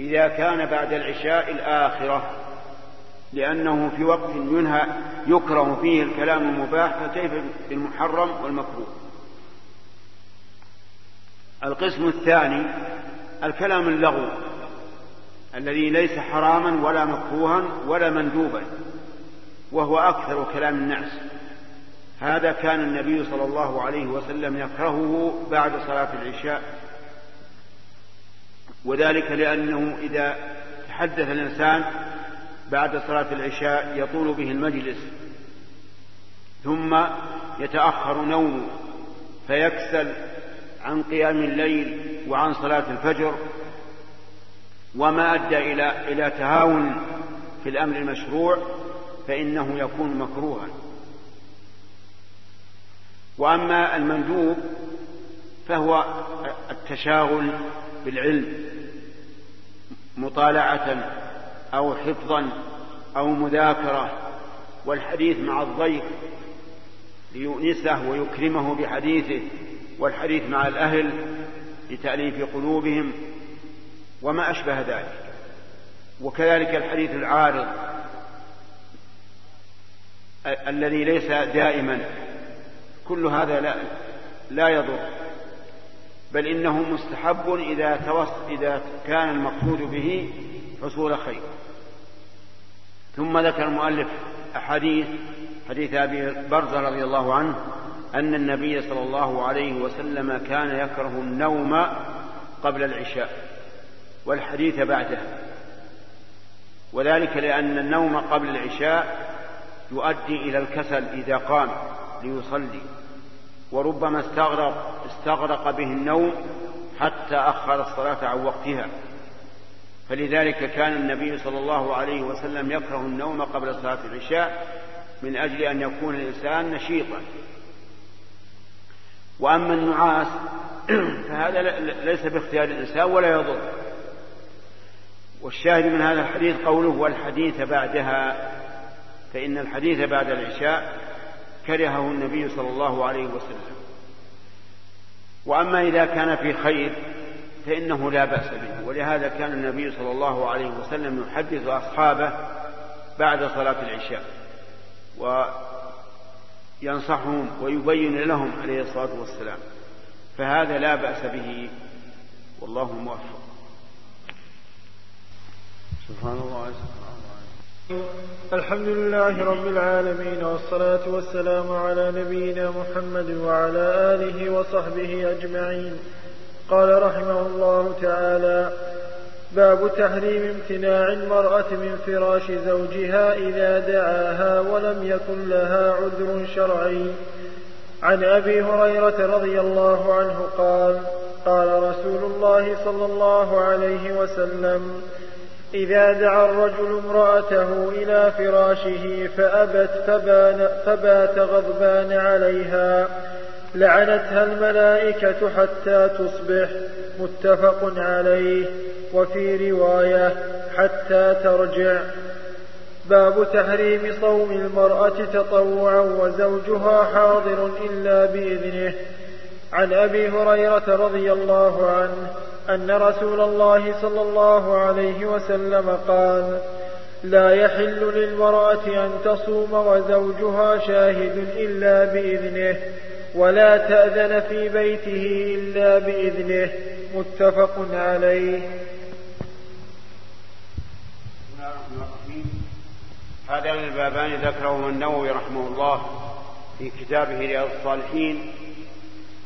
[SPEAKER 3] إذا كان بعد العشاء الآخرة لأنه في وقت ينهى يكره فيه الكلام المباح فكيف بالمحرم والمكروه؟ القسم الثاني الكلام اللغو الذي ليس حراما ولا مكروها ولا مندوبا وهو أكثر كلام الناس. هذا كان النبي صلى الله عليه وسلم يكرهه بعد صلاة العشاء. وذلك لأنه إذا تحدث الإنسان بعد صلاة العشاء يطول به المجلس ثم يتأخر نومه فيكسل عن قيام الليل وعن صلاة الفجر. وما أدى إلى إلى تهاون في الأمر المشروع فإنه يكون مكروها. وأما المندوب فهو التشاغل بالعلم مطالعة أو حفظا أو مذاكرة والحديث مع الضيف ليؤنسه ويكرمه بحديثه والحديث مع الأهل لتأليف قلوبهم وما أشبه ذلك. وكذلك الحديث العارض الذي ليس دائما كل هذا لا لا يضر. بل إنه مستحب إذا توص إذا كان المقصود به حصول خير. ثم ذكر المؤلف أحاديث حديث أبي برزة رضي الله عنه أن النبي صلى الله عليه وسلم كان يكره النوم قبل العشاء. والحديث بعده. وذلك لأن النوم قبل العشاء يؤدي إلى الكسل إذا قام ليصلي. وربما استغرق استغرق به النوم حتى أخر الصلاة عن وقتها. فلذلك كان النبي صلى الله عليه وسلم يكره النوم قبل صلاة العشاء من أجل أن يكون الإنسان نشيطا. وأما النعاس فهذا ليس باختيار الإنسان ولا يضر. والشاهد من هذا الحديث قوله والحديث بعدها فإن الحديث بعد العشاء كرهه النبي صلى الله عليه وسلم. وأما إذا كان في خير فإنه لا بأس به ولهذا كان النبي صلى الله عليه وسلم يحدث أصحابه بعد صلاة العشاء وينصحهم ويبين لهم عليه الصلاة والسلام فهذا لا بأس به والله موفق.
[SPEAKER 4] سبحان الله الحمد لله رب العالمين والصلاة والسلام على نبينا محمد وعلى آله وصحبه أجمعين. قال رحمه الله تعالى باب تحريم امتناع المرأة من فراش زوجها إذا دعاها ولم يكن لها عذر شرعي. عن أبي هريرة رضي الله عنه قال قال رسول الله صلى الله عليه وسلم إذا دعا الرجل امرأته إلى فراشه فأبت فبان فبات غضبان عليها. لعنتها الملائكة حتى تصبح متفق عليه وفي رواية حتى ترجع. باب تحريم صوم المرأة تطوعا وزوجها حاضر إلا بإذنه. عن أبي هريرة رضي الله عنه أن رسول الله صلى الله عليه وسلم قال لا يحل للمرأة أن تصوم وزوجها شاهد إلا بإذنه ولا تأذن في بيته إلا بإذنه. متفق عليه.
[SPEAKER 3] هذان البابان ذكرهما النووي رحمه الله في كتابه رياض الصالحين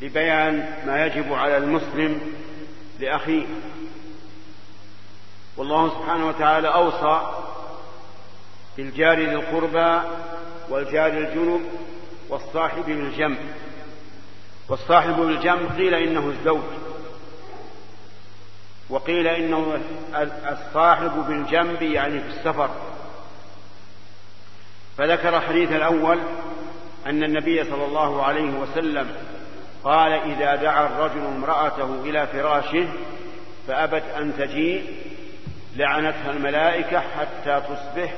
[SPEAKER 3] لبيان ما يجب على المسلم لأخيه والله سبحانه وتعالى أوصى بالجار ذي القربى والجار الجنب والصاحب بالجنب والصاحب بالجنب قيل إنه الزوج. وقيل إنه الصاحب بالجنب يعني في السفر. فذكر الحديث الأول أن النبي صلى الله عليه وسلم قال إذا دعا الرجل امرأته إلى فراشه فأبت أن تجيء لعنتها الملائكة حتى تصبح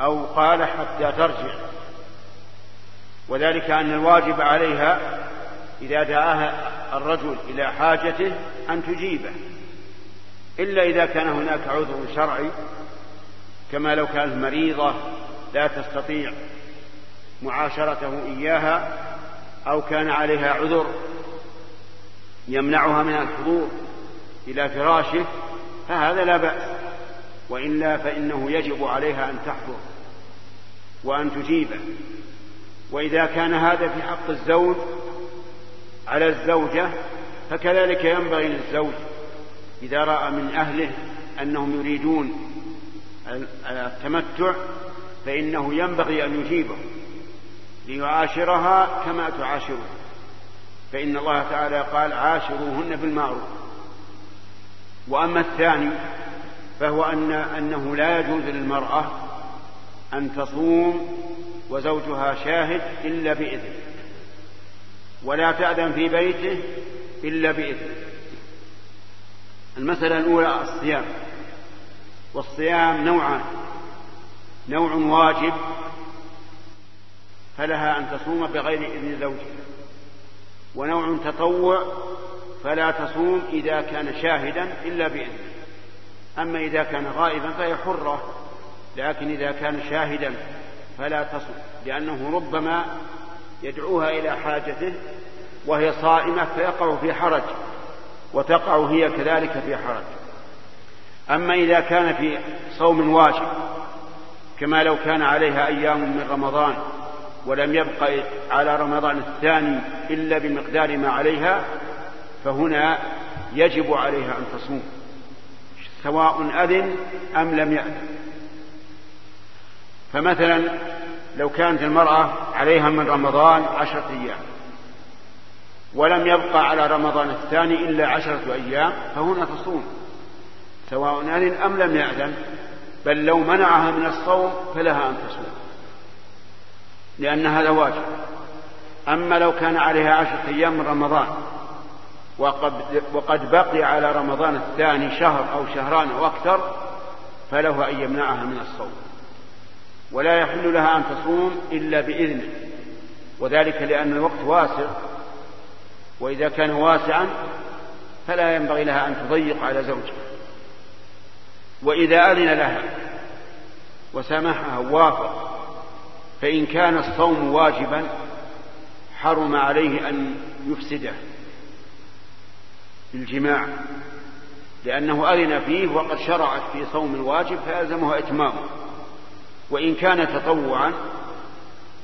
[SPEAKER 3] أو قال حتى ترجع. وذلك أن الواجب عليها إذا دعاها الرجل إلى حاجته أن تجيبه. إلا إذا كان هناك عذر شرعي كما لو كانت مريضة لا تستطيع معاشرته إياها أو كان عليها عذر يمنعها من الحضور إلى فراشه فهذا لا بأس. وإلا فإنه يجب عليها أن تحضر وأن تجيبه. وإذا كان هذا في حق الزوج على الزوجة فكذلك ينبغي للزوج إذا رأى من أهله أنهم يريدون التمتع فإنه ينبغي أن يجيبه. ليعاشرها كما تعاشره. فإن الله تعالى قال عاشروهن بالمعروف. وأما الثاني فهو أن أنه لا يجوز للمرأة أن تصوم وزوجها شاهد إلا بإذنه ولا تأذن في بيته إلا بإذنه المسألة الأولى الصيام. والصيام نوعان نوع واجب فلها أن تصوم بغير إذن زوجها ونوع تطوع فلا تصوم إذا كان شاهدا إلا بإذنه أما إذا كان غائبا فهي حرة لكن إذا كان شاهدا فلا تصوم لأنه ربما يدعوها إلى حاجته وهي صائمة فيقع في حرج وتقع هي كذلك في حرج. أما إذا كان في صوم واجب كما لو كان عليها أيام من رمضان ولم يبق على رمضان الثاني إلا بمقدار ما عليها فهنا يجب عليها أن تصوم سواء أذن أم لم يأذن. فمثلا لو كانت المرأة عليها من رمضان عشرة أيام ولم يبقى على رمضان الثاني إلا عشرة أيام فهنا تصوم سواء أذن أم لم يأذن بل لو منعها من الصوم فلها أن تصوم. لأن هذا واجب. أما لو كان عليها عشرة أيام من رمضان وقد, وقد بقي على رمضان الثاني شهر أو شهران أو أكثر فله أن يمنعها من الصوم. ولا يحل لها أن تصوم إلا بإذنه. وذلك لأن الوقت واسع. وإذا كان واسعا فلا ينبغي لها أن تضيق على زوجها. وإذا أذن لها وسامحها وافق فإن كان الصوم واجبا حرم عليه أن يفسده بالجماع لأنه أذن فيه وقد شرعت في صوم الواجب فيلزمه إتمامه وإن كان تطوعا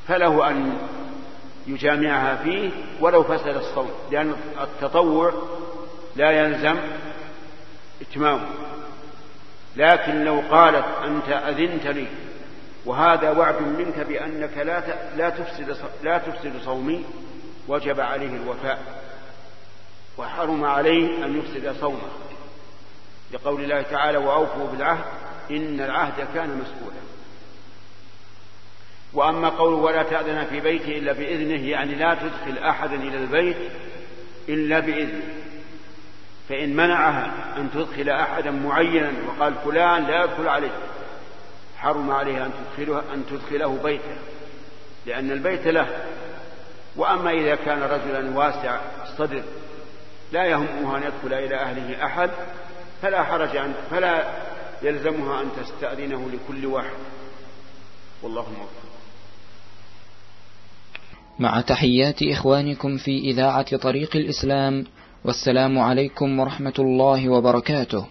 [SPEAKER 3] فله أن يجامعها فيه ولو فسد الصوم لأن التطوع لا يلزم إتمامه. لكن لو قالت أنت أذنت لي وهذا وعد منك بأنك لا لا تفسد لا تفسد صومي. وجب عليه الوفاء. وحرم عليه أن يفسد صومه. لقول الله تعالى وأوفوا بالعهد إن العهد كان مسؤولا. وأما قوله ولا تأذن في بيته إلا بإذنه. يعني لا تدخل أحدا إلى البيت إلا بإذنه. فإن منعها أن تدخل أحدا معينا وقال فلان لا يدخل عليه. حرم عليها أن تدخله أن تدخله بيته لأن البيت له. وأما إذا كان رجلا واسع الصدر لا يهمه أن يدخل إلى أهله أحد فلا حرج أن فلا يلزمها أن تستأذنه لكل واحد. والله موفق.
[SPEAKER 1] مع تحيات إخوانكم في إذاعة طريق الإسلام والسلام عليكم ورحمة الله وبركاته.